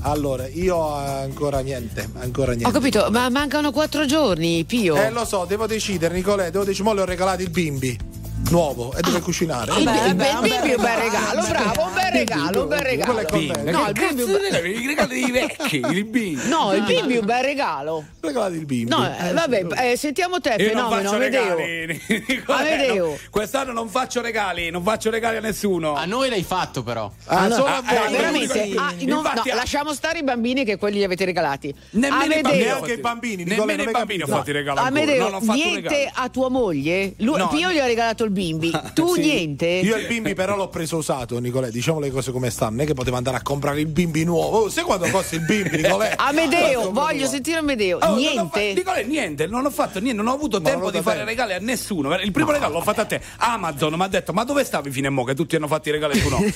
Allora, io ancora niente, ancora niente. Ho capito, ma mancano quattro giorni, Pio. Eh lo so, devo decidere, Nicolè, devo decidere, mo le ho regalato il bimbi. Nuovo e deve cucinare. Il, Beh, il, beh, il un bimbi è un bel regalo, bravo, un bel regalo, un bel regalo. No, il bimbi, i regali dei vecchi, il bimbi. no, il bimbi è un bel regalo. Ho regalato il bimbi. No, eh, vabbè, eh, sentiamo te, Io non fenomeno, faccio Amedeo. Amedeo. no, Quest'anno non faccio regali, non faccio regali a nessuno. A noi l'hai fatto però. Ah, solo a Ah, voi. eh, Veramente, Infatti- ah, no, no, infatti- lasciamo stare i bambini che quelli li avete regalati. Nemmeno i Amedeo, i bambini, nemmeno i non bambini ho fatto i regali. Amedeo, non ho niente a tua moglie? No. Pio gli ha regalato il bimbi. Tu Sì. niente? Io il bimbi però l'ho preso usato, Nicolè, diciamo le cose come stanno, non è che potevo andare a comprare il bimbi nuovo. Oh, sai quanto costa il bimbi, Nicolè? Amedeo, voglio sentire Amedeo. Oh, niente. fa- Nicolè, niente, non ho fatto niente, non ho avuto Ma tempo di fare te. regali a nessuno. Il primo regalo l'ho fatto a te. Amazon mi ha detto: Ma dove stavi fino a mo' che tutti hanno fatto i regali e tu no? Ma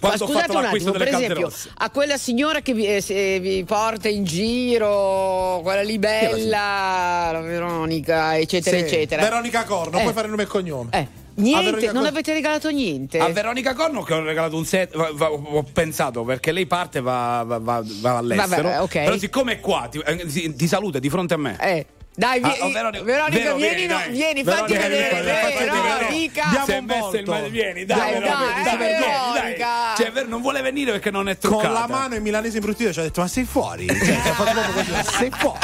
Quando ho scusate fatto un l'acquisto attimo, per esempio, rosse. a quella signora che vi, eh, vi porta in giro, quella lì bella, la Veronica, eccetera, Sì, eccetera. Veronica Corno, Eh. puoi fare nome e cognome. Eh, niente, non Cor- avete regalato niente. A Veronica Corno che ho regalato un set, ho pensato perché lei parte va, va- va- va all'estero. Vabbè, ok. Però siccome è qua, ti, eh, ti- ti saluta di fronte a me. Eh, dai, vi- Ah, oh, Veronica- Veronica, Vero, vieni, vieni, no, dai. vieni, fatti Veronica, vedere. Veronica. Diamo un il volto. vieni, Dai, dai, Veronica, dai, dai, vieni, Veronica. dai. Cioè, Ver- non vuole venire perché non è Con truccata. la mano in milanese imbruttito ci ha detto: Ma sei fuori? Cioè, sei fuori.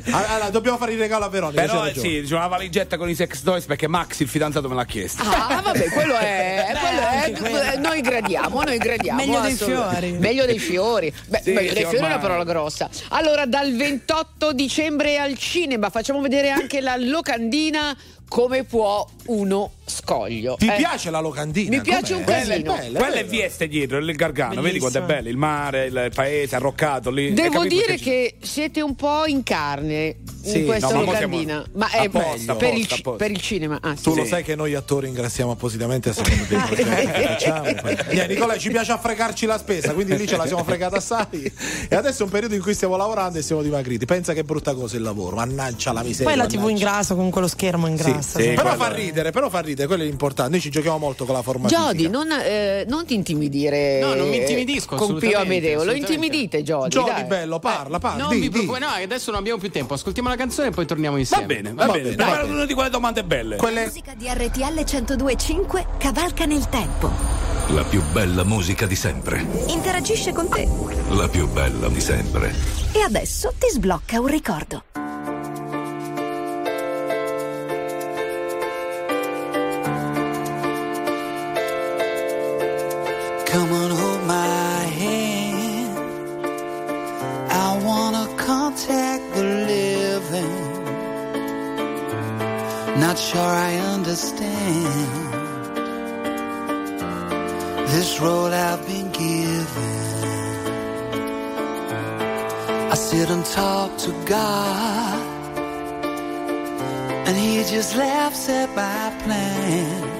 Allora, dobbiamo fare il regalo a Veronica. Però eh, sì, c'è una valigetta con i sex toys perché Max, il fidanzato, me l'ha chiesto. Ah, vabbè, quello è. quello è- quello. noi gradiamo, noi gradiamo. Meglio dei fiori. Meglio dei fiori. Beh, Sì, meglio dei fiori è una parola grossa. Allora, dal 28 dicembre al cinema. Facciamo vedere anche la locandina come può uno scoglio. Ti Eh, piace la locandina? Mi piace un casino. Bella, Quella è bella. Vieste dietro, il Gargano, vedi quanto è Bellissima. bello, il mare, il paese arroccato lì. Devo dire che siete un po' in carne Sì, in questa no, ma locandina. siamo- Ma è apposta, per, il, apposta, apposta. per il cinema. Ah, sì. Tu lo sai che noi attori ingrassiamo appositamente a seconda dei progetti che facciamo. Nicola, ci piace affregarci la spesa, quindi lì ce la siamo fregata assai. E adesso è un periodo in cui stiamo lavorando e siamo dimagriti. Pensa che brutta cosa il lavoro, mannaggia la miseria. Poi la TV mannaggia. ingrassa con quello schermo ingrassa. sì, sì. Però quello fa ridere, però fa ridere, quello è l'importante. Noi ci giochiamo molto con la forma Jody, fisica. non, eh, non ti intimidire. No, non mi intimidisco, Con Pio Amedeo. Lo intimidite, Jody. Jody, dai. bello, parla, parla. Non di, vi di. no, adesso non abbiamo più tempo. Ascoltiamo la canzone e poi torniamo Va insieme. bene, va, Va bene. bene, Prepara una di quelle domande belle. La Quelle... musica di RTL 1025 cavalca nel tempo. La più bella musica di sempre. Interagisce con te. La più bella di sempre. E adesso ti sblocca un ricordo. Come on, hold my hand. I wanna contact the living. Not sure I understand this role I've been given. I sit and talk to God, and He just laughs at my plans.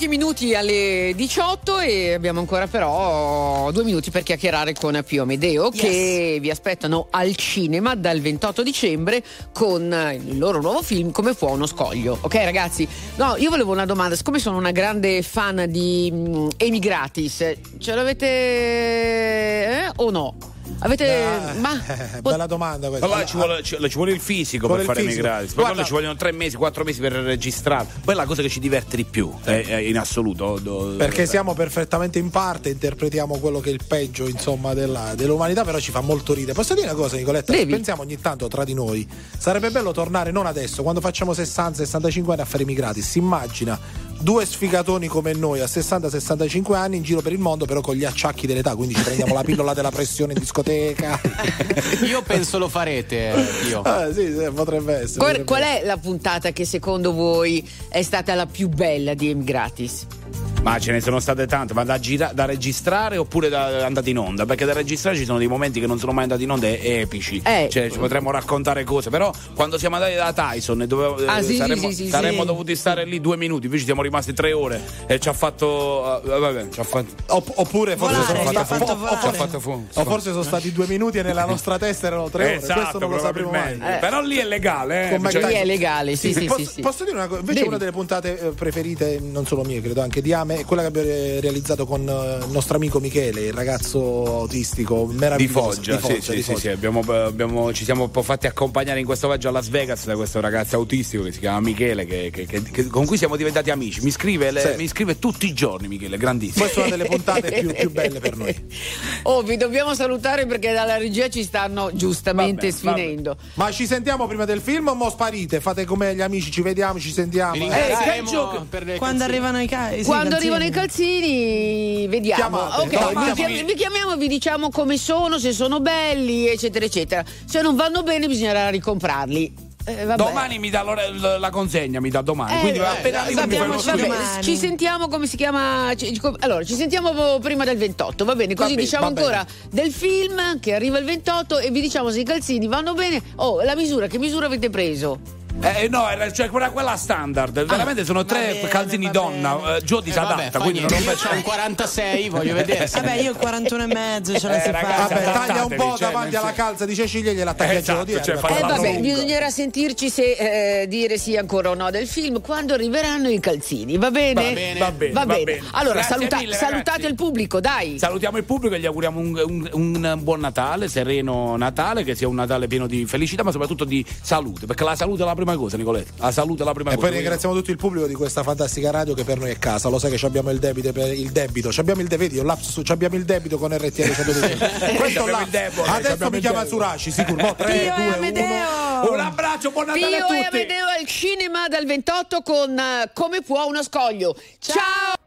Pochi minuti alle 18 e abbiamo ancora però due minuti per chiacchierare con Pio Amedeo che vi aspettano al cinema dal 28 dicembre con il loro nuovo film Come può uno scoglio. Ok ragazzi? No, io volevo una domanda, siccome sono una grande fan di mm, Amy Gratis, ce l'avete eh, o no? Avete... ma... Bella domanda questa. Allora ci vuole, ci, ci vuole il fisico Vuole per fare fisico. emigrati. Poi Guarda- ci vogliono tre mesi, quattro mesi per registrare. Poi è la cosa che ci diverte di più, eh, eh, in assoluto. do- Perché siamo perfettamente in parte, interpretiamo quello che è il peggio insomma, della- dell'umanità, però ci fa molto ridere. Posso dire una cosa, Nicoletta? Devi. Pensiamo ogni tanto tra di noi. Sarebbe bello tornare non adesso, quando facciamo 60-65 anni a fare immigrati. Si immagina due sfigatoni come noi a 60-65 anni in giro per il mondo, però con gli acciacchi dell'età, quindi ci prendiamo la pillola della pressione in discoteca. Io penso lo farete, io. Ah, sì, sì, potrebbe essere. Qual, potrebbe qual è la puntata che secondo voi è stata la più bella di Emigratis? Ma ce ne sono state tante, ma da, gira- da registrare oppure da andate in onda? Perché da registrare ci sono dei momenti che non sono mai andati in onda e epici. Eh. Cioè, ci potremmo raccontare cose. Però quando siamo andati da Tyson e dovevo- Ah, eh, sì, saremmo, sì, sì, saremmo sì. dovuti stare lì due minuti, invece siamo rimasti tre ore e ci ha fatto. eh, vabbè, ci ha fatto. Opp- oppure forse Volare, sono stati fatto o- o- volare. Ci ha fatto fu- o forse sono stati due minuti e nella nostra testa erano tre ore. Esatto, Questo non lo sapremo mai. probabilmente. Però lì è legale, eh. Cioè- Lì è legale, sì, sì, posso, sì, sì. posso dire una cosa? Invece Devi. una delle puntate eh, preferite, non solo mie, credo anche di Ame, è quella che abbiamo eh, realizzato con eh, il nostro amico Michele, il ragazzo autistico Di meraviglioso. Foggia, sì, sì, di sì, Foggia. sì, abbiamo- abbiamo- ci siamo un po' fatti accompagnare in questo viaggio a Las Vegas da questo ragazzo autistico che si chiama Michele, che- che- che- che- con cui siamo diventati amici. Mi scrive, le- Sì. mi scrive tutti i giorni, Michele, grandissimo. Questa è una delle puntate più, più belle per noi. Oh, vi dobbiamo salutare perché dalla regia ci stanno giustamente Vabbè, vabbè. sfinendo. Ma ci sentiamo prima del film o mo sparite? Fate come gli amici, ci vediamo, ci sentiamo. Eh? ringrazieremo per le Quando canzoni. arrivano i ca- sì, Quando arrivano i calzini, vediamo. Chiamate, ok, chiamate. vi, chiam- vi chiamiamo, vi diciamo come sono, se sono belli, eccetera, eccetera. Se non vanno bene, bisognerà ricomprarli. Eh. Domani mi dà la consegna, mi dà domani. Eh, Quindi eh, appena fai sappiamo- ci sentiamo come si chiama. ci- ci- allora, ci sentiamo prima del 28, va bene? Così bene, diciamo va bene. ancora del film che arriva il 28 e vi diciamo se i calzini vanno bene. Oh, la misura, che misura avete preso? Eh, no, era cioè, quella, quella standard. Veramente sono tre bene, calzini va donna. Eh, Gio Eh, vabbè, disadatta. fa quindi niente, non io c'ho un 46, voglio vedere. se- Vabbè, io 41 e mezzo ce la Eh, si ragazzi, fa. Vabbè, taglia un po' cioè, davanti alla senso- calza di Cecilia e gliela attacca Esatto, il giorno cioè, Eh vabbè, lunga. bisognerà sentirci se eh, dire sì ancora o no del film quando arriveranno i calzini, va bene? Va bene, va bene, va bene. Allora, Grazie saluta- mille, salutate il pubblico, dai. Salutiamo il pubblico e gli auguriamo un, un- un buon Natale, sereno Natale, che sia un Natale pieno di felicità, ma soprattutto di salute. Perché la salute è la prima cosa, Nicoletto. La salute è la prima E cosa. poi ringraziamo tutto il pubblico di questa fantastica radio che per noi è casa. Lo sai che ci abbiamo il debito per il debito. Ci abbiamo il debito, lapsus, ci abbiamo il debito con RTL 125. Questo lapsus. debole, Adesso mi chiama. Suraci, sicuro. No, 3, Pio e 2, 1. Amedeo. Un abbraccio, buon Natale Pio a e tutti. Amedeo al cinema dal 28 con eh, Come può uno scoglio. Ciao.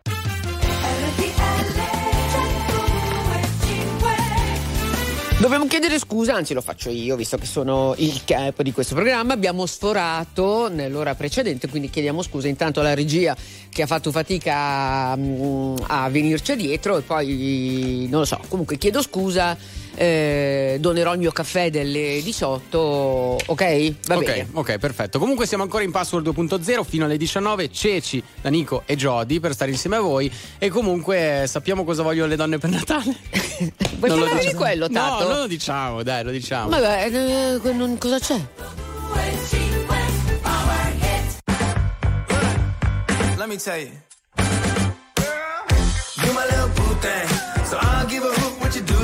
Dobbiamo chiedere scusa, anzi lo faccio io, visto che sono il capo di questo programma. Abbiamo sforato nell'ora precedente, quindi chiediamo scusa intanto alla regia che ha fatto fatica a, mm, a venirci dietro e poi non lo so, comunque chiedo scusa. Eh, donerò il mio caffè delle 18, ok? Va ok, bene. ok, perfetto. Comunque siamo ancora in Password 2.0 fino alle 19. Ceci, Danico e Jody per stare insieme a voi. E comunque eh, sappiamo cosa vogliono le donne per Natale. Vuoi Non lo parlare di diciamo. quello, Tato? No, non lo diciamo, dai, lo diciamo. Beh, eh, non- cosa c'è? Let me tell you. You my little boo thing.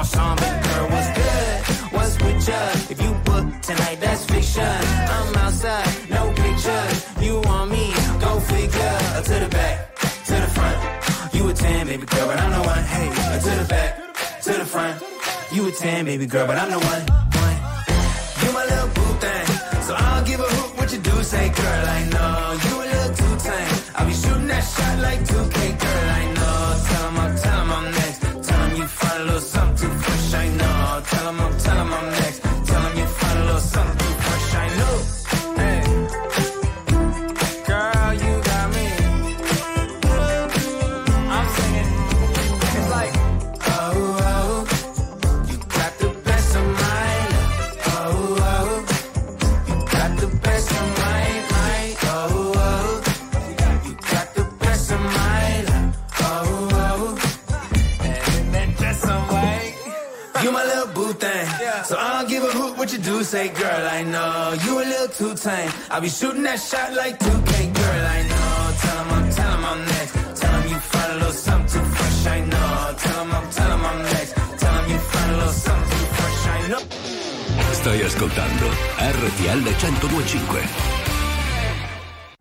you song, baby girl, what's good? What's with ya? If you book tonight, that's fiction. I'm outside, no pictures. You want me? Go figure. To the back, to the front. You a 10, baby girl, but I'm the one. Hey, to the back, to the front. You a 10, baby girl, but I'm the one. You my little boo thing. So I'll give a hoot what you do. Say, girl, I know you a little too tame. I'll be shooting that shot like 2K, girl, what you do. Say, girl, I know you a little too tame. I'll be shooting that shot like 2K, girl, I know. Tell 'em I'm, tell 'em I'm next. Tell 'em you find a little something too fresh, I know. Tell 'em I'm, tell 'em I'm next. Tell 'em you find a little something too fresh, I know. Stai ascoltando RTL 1025.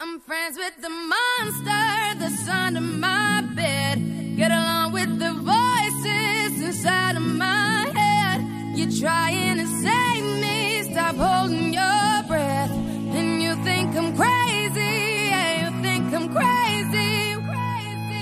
I'm friends with the monster that's under my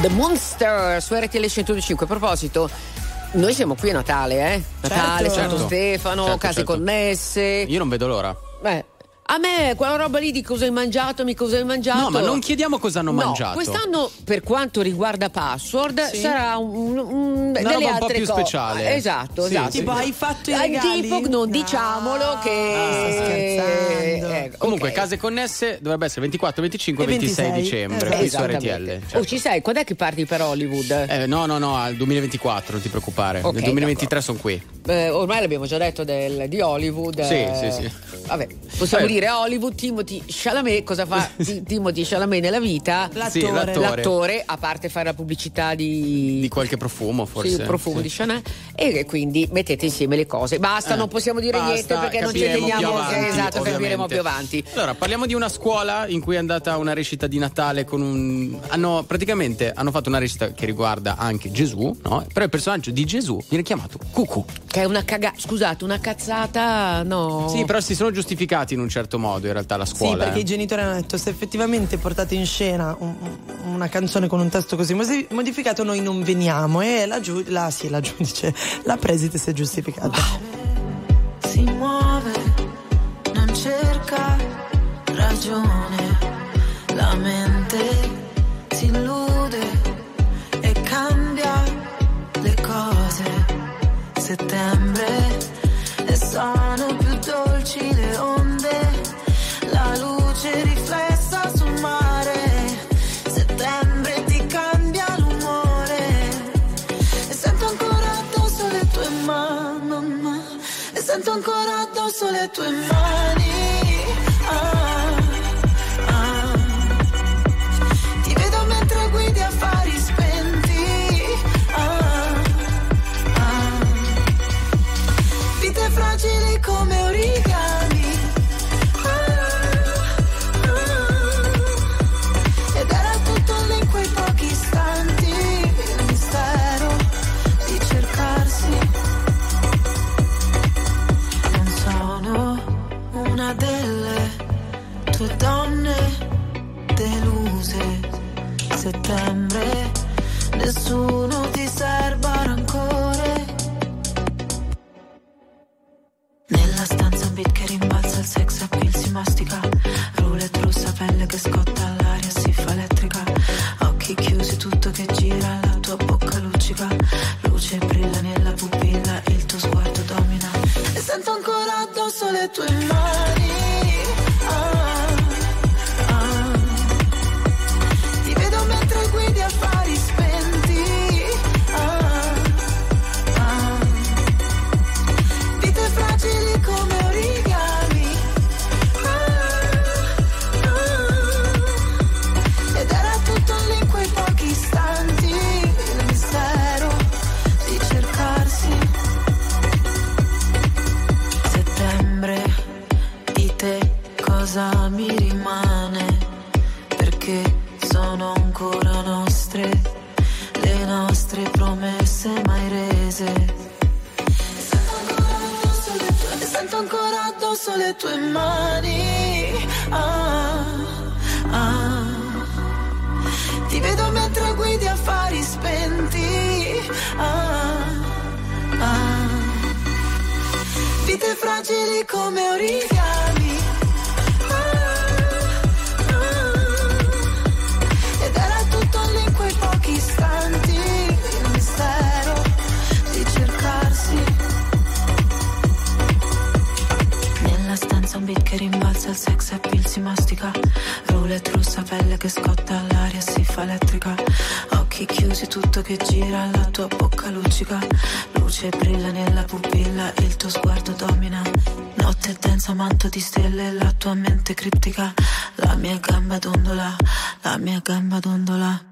The Monster su RTL 105. A proposito, noi siamo qui a Natale, eh? Natale, Certo. Santo. Stefano, Certo, case certo. connesse. Io non vedo l'ora. Beh, a me quella roba lì di cosa hai mangiato, mi cosa hai mangiato. No, ma non chiediamo cosa hanno No, mangiato. Quest'anno, per quanto riguarda password, Sì. sarà un, un- delle roba un po' più cose. speciale. Esatto, Sì, esatto. sì. Tipo, hai fatto i Ah, regali? Tipo, non diciamolo che. sta scherzando. Ecco, Comunque, ok. case connesse dovrebbe essere 24, 25 e E 26 26. dicembre. Esatto. qui su. RTL. certo. Oh, ci sei? Quando è che parti per Hollywood? Eh, no, no, no, al 2024, non ti preoccupare. Ok, Nel 2023 sono qui. Eh, ormai l'abbiamo già detto del- di Hollywood. Sì, eh, sì, sì. Vabbè, possiamo Eh. Dire Hollywood, Timothy Chalamet, cosa fa Ti- Timothy Chalamet nella vita? Sì, l'attore. L'attore, a parte fare la pubblicità di... Di qualche profumo, forse. Sì, il profumo Sì. di Chanel e quindi mettete insieme le cose. Basta, Eh, non possiamo dire basta, niente perché non ci teniamo. avanti, esatto, capiremo più avanti. Allora, parliamo di una scuola in cui è andata una recita di Natale con un. Hanno praticamente hanno fatto una recita che riguarda anche Gesù, no? Però il personaggio di Gesù viene chiamato Cucù. Che è una cagata, scusate, una cazzata, no. Sì, però si sono giustificati in un certo modo in realtà la Sì, scuola. perché eh. i genitori hanno detto se effettivamente portate in scena un- una canzone con un testo così modificato noi non veniamo e la, giu- la, sì, la giudice, la preside si è giustificata. si muove, non cerca ragione, la mente addosso le tue de tu. vento che gira, la tua bocca luccica, luce brilla nella pupilla, il tuo sguardo domina. Notte densa, manto di stelle, la tua mente criptica, la mia gamba dondola, la mia gamba dondola.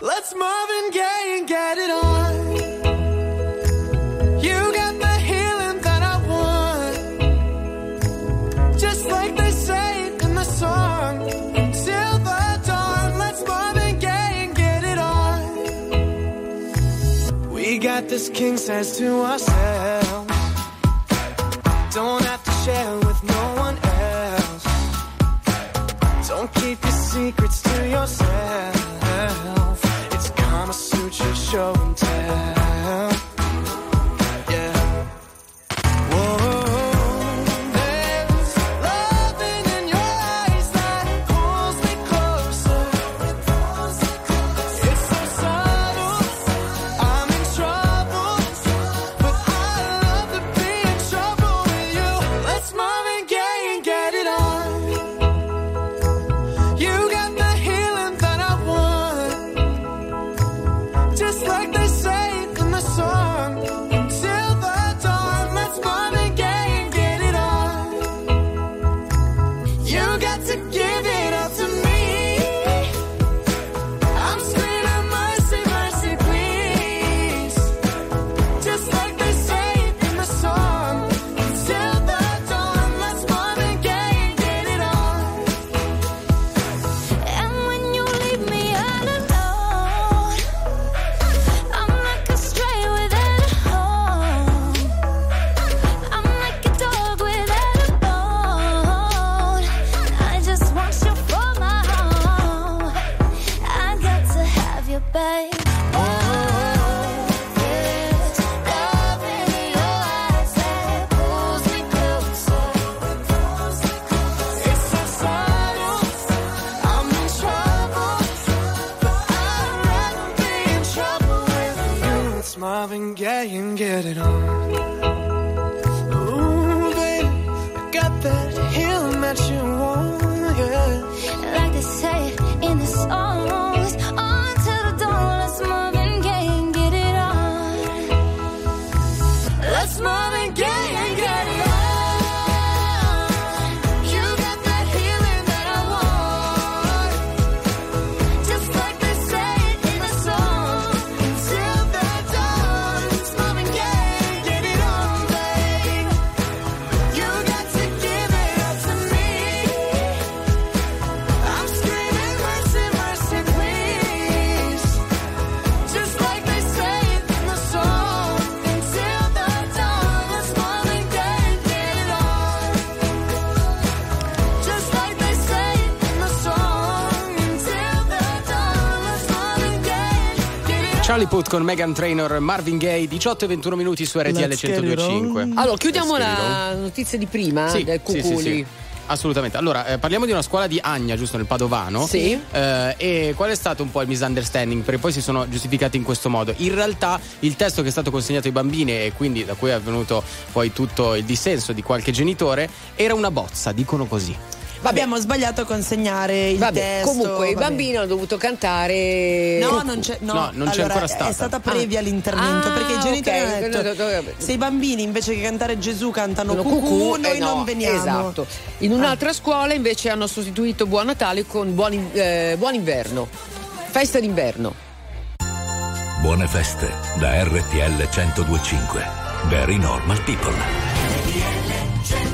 Let's move and gay and get it on. this king says to ourselves. Don't have to share with no one else. Don't keep your secrets to yourself. in the song Puth con Megan Trainor, Marvin Gaye, 18 e 21 minuti su RTL Let's get it 102.5. on. Allora, chiudiamo la notizia di prima Sì, del sì, sì, Cuculi. sì. Assolutamente. Allora, eh, parliamo di una scuola di Agna, giusto nel Padovano. Sì. Eh, e qual è stato un po' il misunderstanding? Perché poi si sono giustificati in questo modo. In realtà il testo che è stato consegnato ai bambini e quindi da cui è venuto poi tutto il dissenso di qualche genitore era una bozza, dicono così. Abbiamo sbagliato a consegnare il vabbè, testo. Comunque il bambino ha dovuto cantare. No, non c'è, no. no non c'è ancora stata. È stata previa ah. l'intervento ah, perché i ah, genitori okay. hanno detto: se i bambini invece che cantare Gesù cantano cucù, cucù noi eh, no, non veniamo. Esatto. In un'altra ah. scuola invece hanno sostituito Buon Natale con Buon, eh, buon Inverno. Festa d'inverno. Buone feste da RTL 1025. Very normal people. RTL 125.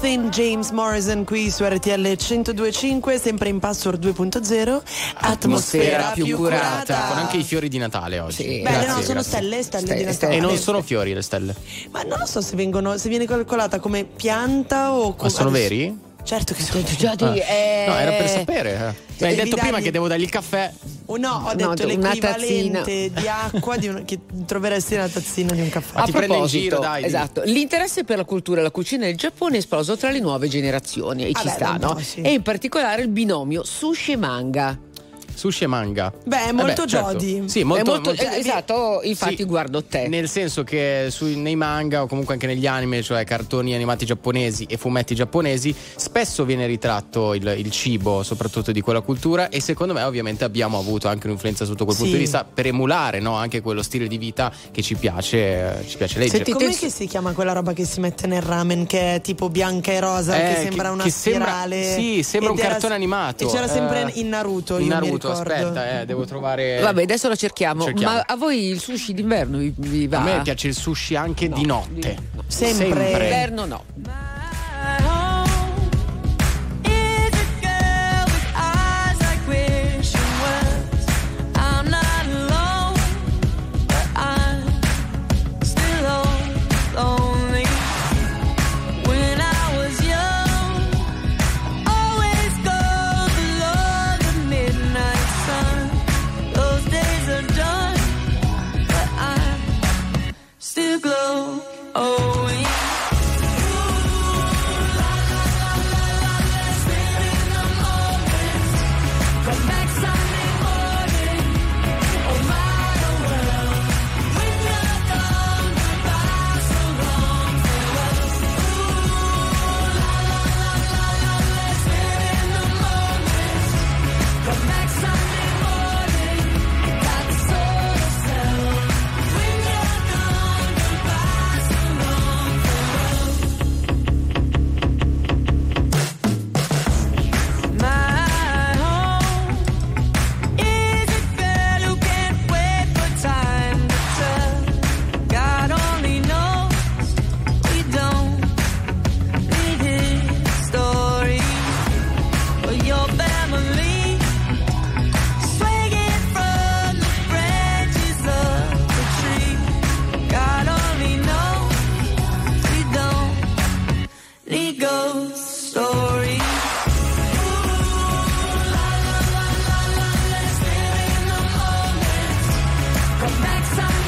Something, James Morrison qui su RTL 1025, sempre in Password 2.0. Atmosfera più curata. Con anche i fiori di Natale oggi. Beh, Grazie, no, sono grazie. stelle, stelle di Natale. E non sono fiori le stelle. Ma non lo so se vengono, se viene calcolata come pianta o Ma come. sono veri? Certo che sono Ah. eh, No, era per sapere. eh. Mi hai detto prima che devo dargli il caffè. Oh no, ho No, detto una l'equivalente di acqua di un- che troveresti nella tazzina di un caffè. A proposito, esatto, l'interesse per la cultura e la cucina del Giappone è esploso tra le nuove generazioni e Ah ci beh, sta, no? sì. E in particolare il binomio sushi e manga. Sushi e manga. Beh, è molto certo. Jody. Sì, molto, È molto- molto- eh, esatto, infatti Sì, guardo te. Nel senso che sui- nei manga o comunque anche negli anime, cioè cartoni animati giapponesi e fumetti giapponesi, spesso viene ritratto il, il cibo, soprattutto di quella cultura, e secondo me ovviamente abbiamo avuto anche un'influenza sotto quel Sì. punto di vista per emulare no, anche quello stile di vita che ci piace, ci piace leggere. Com'è che si chiama quella roba che si mette nel ramen che è tipo bianca e rosa Eh, che sembra che- una che sembra- spirale? sì, sembra un era- cartone animato. E c'era sempre Eh, in Naruto, in io Naruto, ricordo. aspetta, eh, devo trovare. Vabbè, adesso lo cerchiamo. Cerchiamo. Ma a voi il sushi d'inverno vi, vi va? A me piace il sushi anche di notte. Sempre. D'inverno no. I'm Come back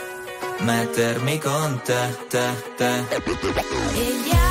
mettermi con te, te, te.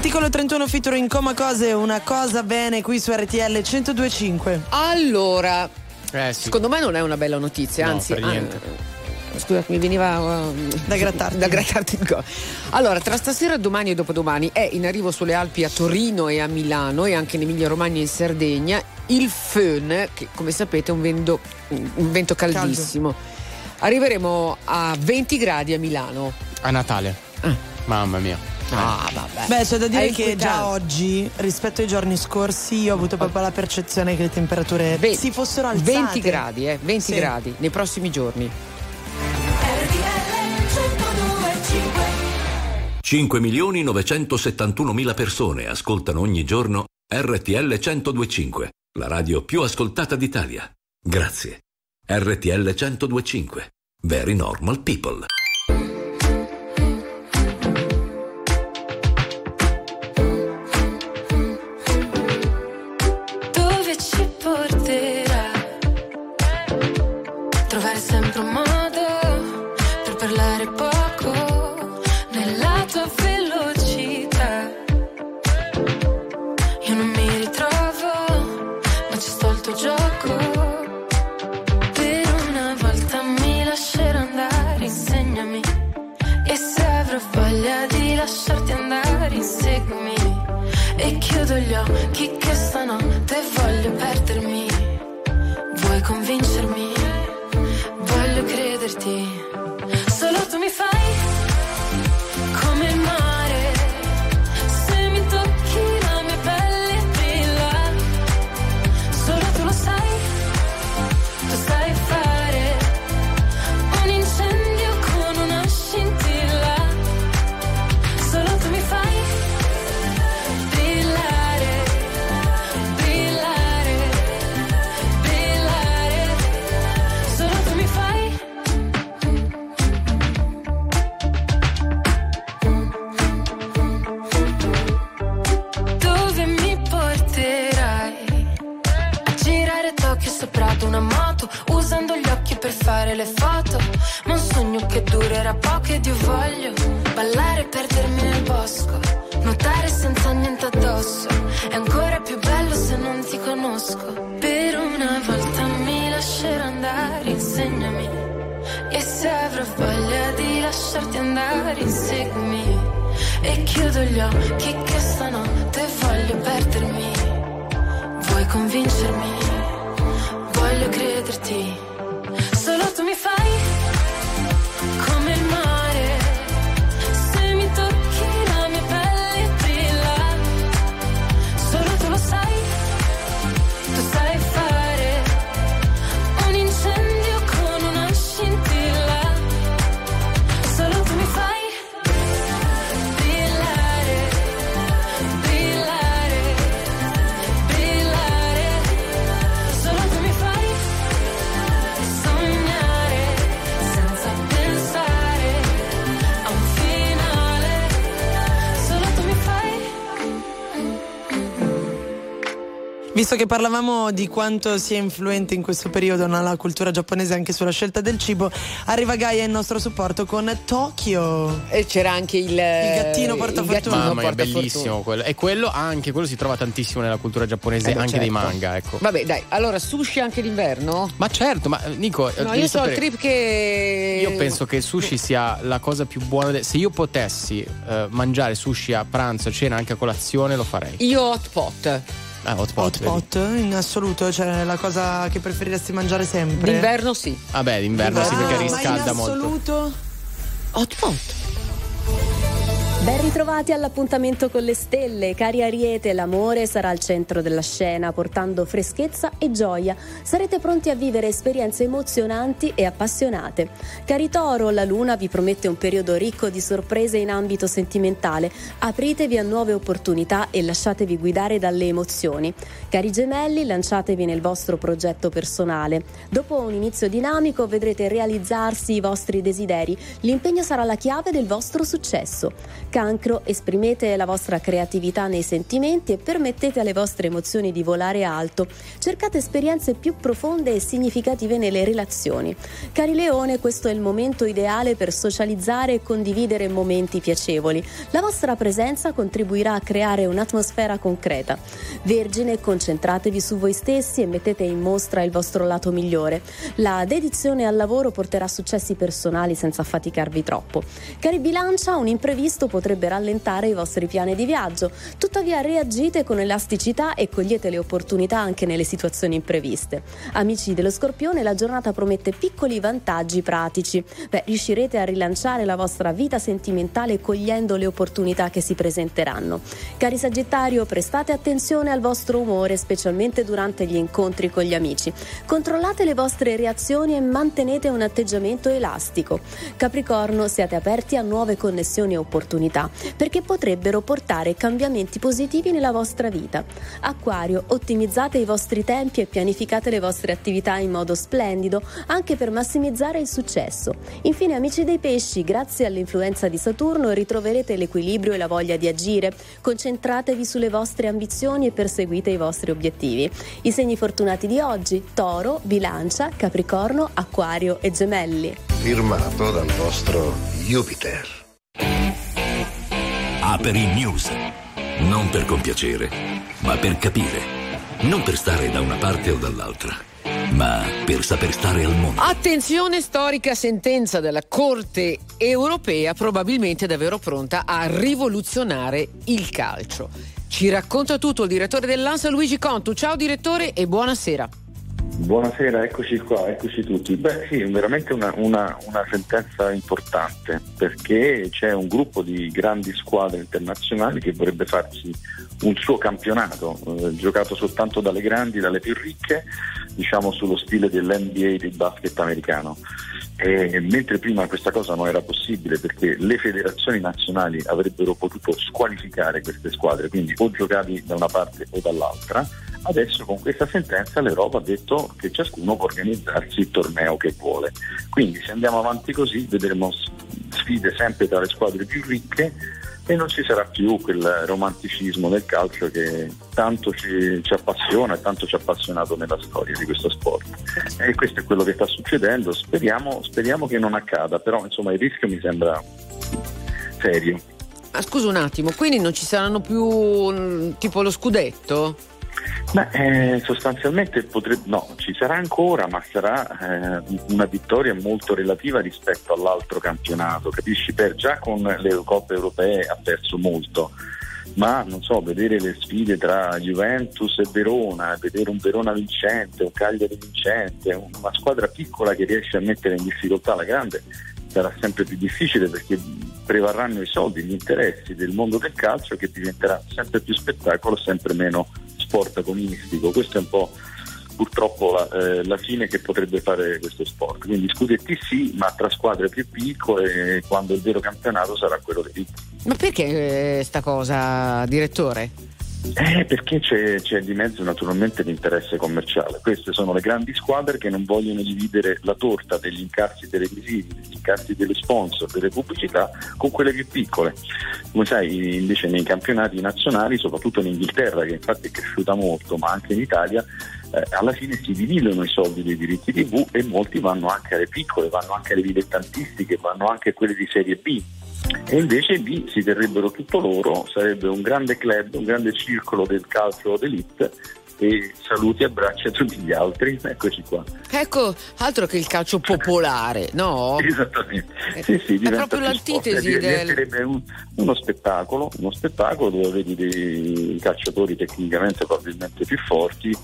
Articolo 31 featuring Coma Cose, una cosa bene qui su RTL 1025. Allora, Eh sì. secondo me non è una bella notizia, No, anzi, per ah, niente. scusa, mi veniva uh, Da grattarti. da grattarti il go. Allora, tra stasera, domani e dopodomani è in arrivo sulle Alpi a Torino e a Milano e anche in Emilia Romagna e in Sardegna il Föhn, che come sapete è un vento, un vento caldissimo. Arriveremo a 20 gradi a Milano. A Natale. Mamma mia. Ah, vabbè. Beh, c'è da dire È che già oggi, rispetto ai giorni scorsi, io ho avuto proprio la percezione che le temperature Ve- si fossero alzate. 20 gradi, eh, 20 Sì. gradi nei prossimi giorni. 5 milioni 971 mila persone ascoltano ogni giorno RTL 1025, la radio più ascoltata d'Italia. Grazie. RTL 1025. Very normal people. Sempre un modo per parlare poco nella tua velocità. Io non mi ritrovo, ma ci sto il tuo gioco. Per una volta mi lascerò andare, insegnami. E se avrò voglia di lasciarti andare, inseguimi. E chiudo gli occhi che stanotte voglio perdermi. Vuoi convincermi? Voglio crederti. Bosco. Nuotare senza niente addosso. È ancora più bello se non ti conosco. Per una volta mi lascerò andare, insegnami. E se avrò voglia di lasciarti andare, inseguimi. E chiudo gli occhi che stanotte voglio perdermi. Vuoi convincermi? Voglio crederti. Visto che parlavamo di quanto sia influente in questo periodo no, la cultura giapponese anche sulla scelta del cibo, arriva Gaia in nostro supporto con Tokyo. E c'era anche il, gattino portafortuna. Mamma mia, porta bellissimo quello. E quello anche quello si trova tantissimo nella cultura giapponese, Eh anche dei certo. manga, ecco. Vabbè, dai, allora sushi anche d'inverno? Ma certo, ma eh, Nico, eh, No, io so il trip che. Io penso che il sushi sia la cosa più buona. de- Se io potessi eh, mangiare sushi a pranzo, cena, anche a colazione, lo farei. Io hot pot. Ah, hot pot. Hot pot in assoluto, cioè la cosa che preferiresti mangiare sempre. D'inverno sì. Vabbè, d'inverno sì, perché Ah, riscalda ma in molto. assoluto? Hot pot. Ben ritrovati all'appuntamento con le stelle, cari Ariete, l'amore sarà al centro della scena, portando freschezza e gioia. Sarete pronti a vivere esperienze emozionanti e appassionate. Cari Toro, la luna vi promette un periodo ricco di sorprese in ambito sentimentale. Apritevi a nuove opportunità e lasciatevi guidare dalle emozioni. Cari Gemelli, lanciatevi nel vostro progetto personale. Dopo un inizio dinamico vedrete realizzarsi i vostri desideri. L'impegno sarà la chiave del vostro successo. Cancro, esprimete la vostra creatività nei sentimenti e permettete alle vostre emozioni di volare alto. Cercate esperienze più profonde e significative nelle relazioni. Cari Leone, questo è il momento ideale per socializzare e condividere momenti piacevoli. La vostra presenza contribuirà a creare un'atmosfera concreta. Vergine, concentratevi su voi stessi e mettete in mostra il vostro lato migliore. La dedizione al lavoro porterà successi personali senza affaticarvi troppo. Cari Bilancia, un imprevisto potrebbe rallentare i vostri piani di viaggio, tuttavia reagite con elasticità e cogliete le opportunità anche nelle situazioni impreviste. Amici dello Scorpione, la giornata promette piccoli vantaggi pratici. Beh, riuscirete a rilanciare la vostra vita sentimentale cogliendo le opportunità che si presenteranno. Cari Sagittario, prestate attenzione al vostro umore, specialmente durante gli incontri con gli amici. Controllate le vostre reazioni e mantenete un atteggiamento elastico. Capricorno, siate aperti a nuove connessioni e opportunità, perché potrebbero portare cambiamenti positivi nella vostra vita. Acquario, ottimizzate i vostri tempi e pianificate le vostre attività in modo splendido, anche per massimizzare il successo. Infine, amici dei pesci, grazie all'influenza di Saturno ritroverete l'equilibrio e la voglia di agire. Concentratevi sulle vostre ambizioni e perseguite i vostri obiettivi. I segni fortunati di oggi: Toro, Bilancia, Capricorno, Acquario e Gemelli. Firmato dal vostro Jupiter. Aperi News. Non per compiacere, ma per capire. Non per stare da una parte o dall'altra, ma per saper stare al mondo. Attenzione, storica sentenza della Corte europea, probabilmente davvero pronta a rivoluzionare il calcio. Ci racconta tutto il direttore dell'ANSA Luigi Contu. Ciao direttore e buonasera. Buonasera, eccoci qua, eccoci tutti. Beh sì, veramente una, una- una sentenza importante perché c'è un gruppo di grandi squadre internazionali che vorrebbe farsi un suo campionato, eh, giocato soltanto dalle grandi, dalle più ricche, diciamo sullo stile dell'NBA del basket americano. E mentre prima questa cosa non era possibile perché le federazioni nazionali avrebbero potuto squalificare queste squadre, quindi o giocavi da una parte o dall'altra, adesso con questa sentenza l'Europa ha detto che ciascuno può organizzarsi il torneo che vuole. Quindi se andiamo avanti così vedremo sfide sempre tra le squadre più ricche e non ci sarà più quel romanticismo del calcio che tanto ci, ci appassiona e tanto ci ha appassionato nella storia di questo sport. E questo è quello che sta succedendo, speriamo, speriamo che non accada, però insomma il rischio mi sembra serio. Ma scusa un attimo, quindi non ci saranno più mm, tipo lo scudetto? Ma eh, sostanzialmente potrebbe, no, ci sarà ancora, ma sarà eh, una vittoria molto relativa rispetto all'altro campionato, capisci? Per, già con le coppe europee ha perso molto, ma non so, vedere le sfide tra Juventus e Verona, vedere un Verona vincente, un Cagliari vincente, una squadra piccola che riesce a mettere in difficoltà la grande sarà sempre più difficile perché prevarranno i soldi, gli interessi del mondo del calcio che diventerà sempre più spettacolo, sempre meno sport agonistico. Questo è un po' purtroppo la, eh, la fine che potrebbe fare questo sport. Quindi scudetti sì, ma tra squadre più piccole quando il vero campionato sarà quello dei piccoli. Ma perché eh, sta cosa, direttore? Eh, perché c'è, c'è di mezzo naturalmente l'interesse commerciale. Queste sono le grandi squadre che non vogliono dividere la torta degli incassi televisivi, degli incassi delle sponsor, delle pubblicità con quelle più piccole. Come sai, invece nei campionati nazionali, soprattutto in Inghilterra, che infatti è cresciuta molto, ma anche in Italia, eh, alla fine si dividono i soldi dei diritti TV e molti vanno anche alle piccole, vanno anche alle dilettantistiche, vanno anche a quelle di serie B. E invece lì si terrebbero tutto loro, sarebbe un grande club, un grande circolo del calcio d'elite e saluti e abbracci a tutti gli altri, eccoci qua. Ecco, altro che il calcio popolare, no? Esattamente. Sì, sì, diventa proprio l'antitesi sport. del- un- uno spettacolo, uno spettacolo dove vedi dei calciatori tecnicamente probabilmente più forti,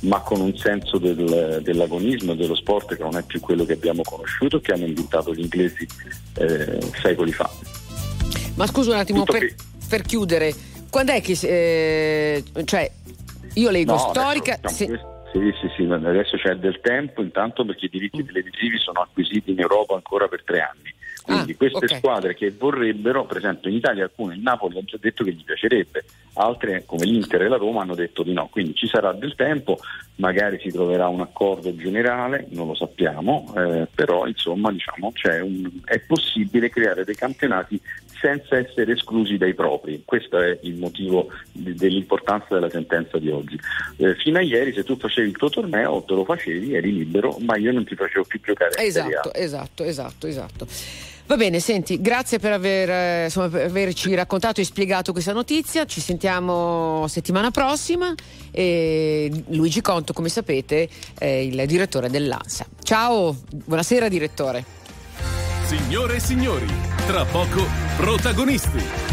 ma con un senso del- dell'agonismo e dello sport che non è più quello che abbiamo conosciuto che hanno inventato gli inglesi eh, secoli fa. Ma scusa un attimo, per, per chiudere, quando è che... eh, cioè, io leggo No, storica... adesso, se- diciamo, Sì, sì, sì, adesso c'è del tempo, intanto perché i diritti televisivi sono acquisiti in Europa ancora per tre anni. Quindi Ah, queste ok. squadre che vorrebbero, per esempio in Italia alcune, il Napoli ha già detto che gli piacerebbe, altre come l'Inter e la Roma hanno detto di no, quindi ci sarà del tempo, magari si troverà un accordo generale, non lo sappiamo, eh, però insomma diciamo, c'è un- è possibile creare dei campionati senza essere esclusi dai propri. Questo è il motivo dell'importanza della sentenza di oggi. Eh, fino a ieri se tu facevi il tuo torneo te lo facevi, eri libero, ma io non ti facevo più giocare. Esatto, esatto, esatto, esatto. Va bene, senti, grazie per, aver, eh, insomma, per averci raccontato e spiegato questa notizia. Ci sentiamo settimana prossima. E Luigi Conto, come sapete, è il direttore dell'ANSA. Ciao, buonasera direttore. Signore e signori, tra poco protagonisti.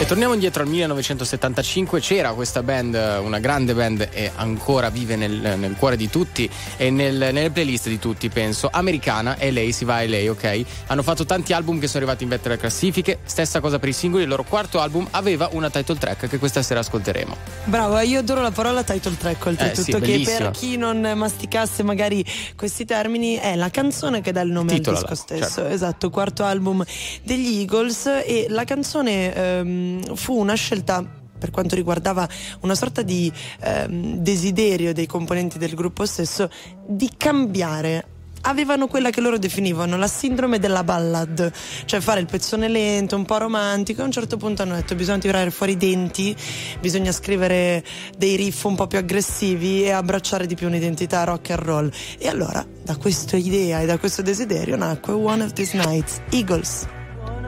E torniamo indietro al 1975, c'era questa band, una grande band e ancora vive nel, nel cuore di tutti e nel- nelle playlist di tutti, penso, americana, e lei si va e lei, ok? Hanno fatto tanti album che sono arrivati in vetta alle classifiche, stessa cosa per i singoli, il loro quarto album aveva una title track che questa sera ascolteremo. Bravo, io adoro la parola title track oltretutto, Eh, sì, che per chi non masticasse magari questi termini è la canzone che dà il nome Titola al disco stesso. certo. Esatto, quarto album degli Eagles e la canzone ehm, fu una scelta per quanto riguardava una sorta di ehm, desiderio dei componenti del gruppo stesso di cambiare avevano quella che loro definivano la sindrome della ballad, cioè fare il pezzone lento, un po' romantico. A un certo punto hanno detto bisogna tirare fuori i denti, bisogna scrivere dei riff un po' più aggressivi e abbracciare di più un'identità rock and roll. E allora, da questa idea e da questo desiderio nacque One of These Nights, Eagles. One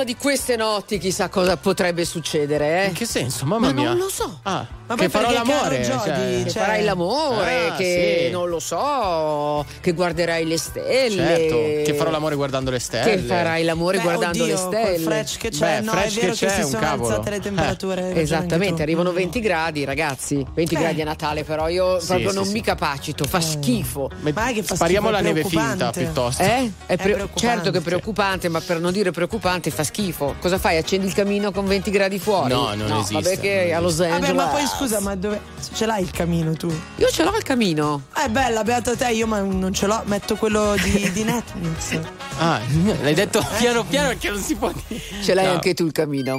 una di queste notti chissà cosa potrebbe succedere, eh? In che senso? Mamma Ma mia. non lo so. Ah. Ma che farò l'amore. caro Jody, cioè- Che cioè- farai l'amore, Ah, che sì. non lo so, che guarderai le stelle. Certo, che farò l'amore guardando le stelle. Che farai l'amore Beh, guardando oddio, le stelle. Freccia che c'è, Beh, no, Freccia è vero che che, c'è, si un sono cavolo. alzate le temperature. hai ragione anche Esattamente, arrivano Mm. 20 gradi, ragazzi. 20 Eh. gradi a Natale, però io Sì, proprio sì, non sì. mi capacito, fa schifo. Ma è che fa Spariamo schifo, la neve finta piuttosto. Eh? È È pre- certo che è preoccupante, ma per non dire preoccupante fa schifo. Cosa fai? Accendi il camino con 20 gradi fuori? No, non esiste, Vabbè che a Los Angeles. Vabbè, ma poi scusa, ma dove ce l'hai il camino tu? Io ce l'ho il camino. Eh, bella, beato te, io ma non ce l'ho, metto quello di, di Netflix. Ah, l'hai detto piano piano perché non si può dire. Ce l'hai No. anche tu il camino.